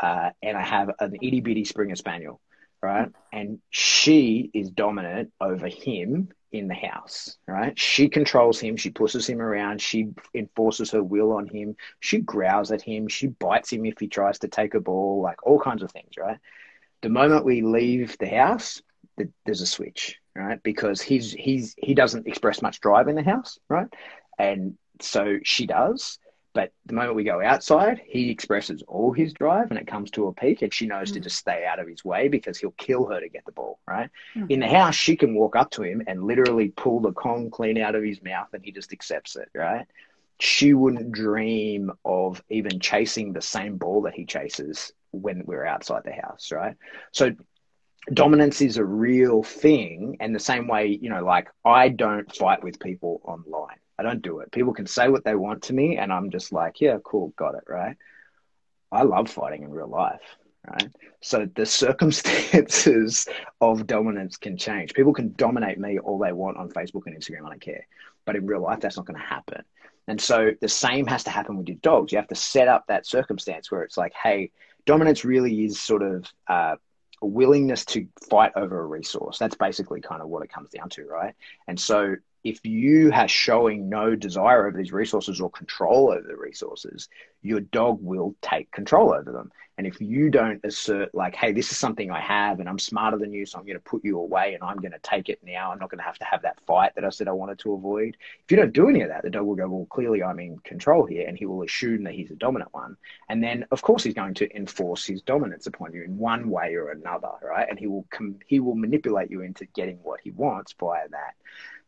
uh, and I have an itty bitty Springer Spaniel, right? And she is dominant over him in the house, right? She controls him. She pushes him around. She enforces her will on him. She growls at him. She bites him if he tries to take a ball, like all kinds of things, right? The moment we leave the house, there's a switch, right? Because he's he's he doesn't express much drive in the house, right? And so she does. But the moment we go outside, he expresses all his drive and it comes to a peak, and she knows mm. to just stay out of his way because he'll kill her to get the ball, right? Mm. In the house, she can walk up to him and literally pull the Kong clean out of his mouth and he just accepts it, right? She wouldn't dream of even chasing the same ball that he chases when we're outside the house, right? So dominance is a real thing and the same way you know like i don't fight with people online i don't do it. People can say what they want to me and i'm just like yeah cool got it right? I love fighting in real life right? So the circumstances of dominance can change. People can dominate me all they want on facebook and instagram i don't care. But in real life that's not going to happen. And so the same has to happen with your dogs. You have to set up that circumstance where it's like hey dominance really is sort of uh, a willingness to fight over a resource. That's basically kind of what it comes down to, right? And so if you are showing no desire over these resources or control over the resources, your dog will take control over them. And if you don't assert, like, hey, this is something I have and I'm smarter than you, so I'm going to put you away and I'm going to take it now, I'm not going to have to have that fight that I said I wanted to avoid. If you don't do any of that, the dog will go, well, clearly I'm in control here. And he will assume that he's a dominant one. And then, of course, he's going to enforce his dominance upon you in one way or another, right? And he will, com- he will manipulate you into getting what he wants via that.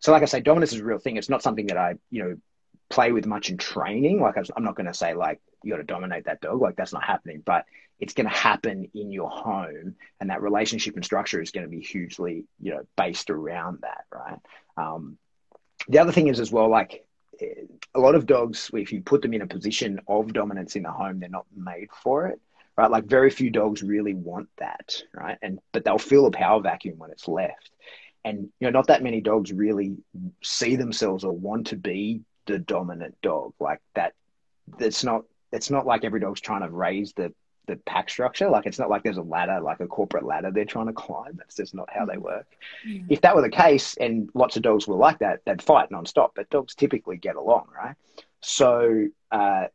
So, like I say, dominance is a real thing. It's not something that I, you know, play with much in training. Like I'm not going to say like you got to dominate that dog. Like that's not happening. But it's going to happen in your home, and that relationship and structure is going to be hugely, you know, based around that, right? Um, the other thing is as well, like a lot of dogs, if you put them in a position of dominance in the home, they're not made for it, right? Like very few dogs really want that, right? And but they'll feel a power vacuum when it's left, and you know, not that many dogs really see themselves or want to be the dominant dog like that. It's not. It's not like every dog's trying to raise the the pack structure. Like it's not like there's a ladder, like a corporate ladder they're trying to climb. That's just not how they mm. work. If that were the case, and lots of dogs were like that, they'd fight nonstop. But dogs typically get along, right? So uh,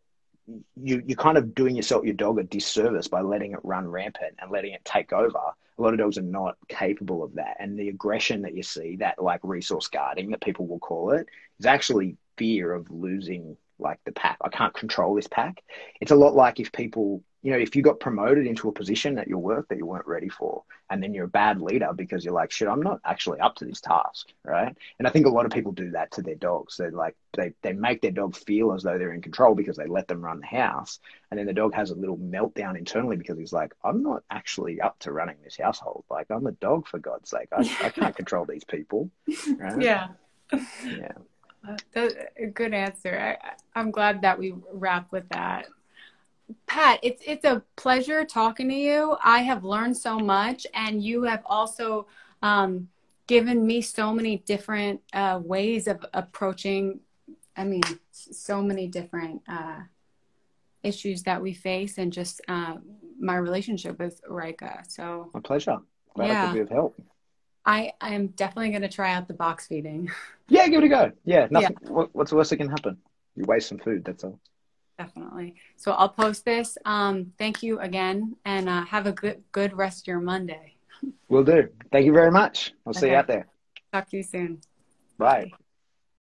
you you're kind of doing yourself your dog a disservice by letting it run rampant and letting it take over. A lot of dogs are not capable of that, and the aggression that you see, that like resource guarding that people will call it, is actually fear of losing like the pack. I can't control this pack. It's a lot like if people you know, if you got promoted into a position at your work that you weren't ready for, and then you're a bad leader because you're like, shit, I'm not actually up to this task, right? And I think a lot of people do that to their dogs. They're like, they, they make their dog feel as though they're in control because they let them run the house. And then the dog has a little meltdown internally because he's like, I'm not actually up to running this household. Like, I'm a dog, for God's sake. I, I can't control these people. Right? Yeah. Yeah. A good answer. I, I'm glad that we wrap with that. Pat, it's it's a pleasure talking to you. I have learned so much, and you have also um, given me so many different uh, ways of approaching. I mean, so many different uh, issues that we face, and just uh, my relationship with Rika. So, my pleasure. Glad yeah. I could be of help. I am definitely going to try out the box feeding. Yeah, give it a go. Yeah, nothing. Yeah. What's the worst that can happen? You waste some food. That's all. Definitely. So I'll post this. Um, thank you again, and uh, have a good good rest of your Monday. Will do. Thank you very much. I'll okay. see you out there. Talk to you soon. Bye. Bye.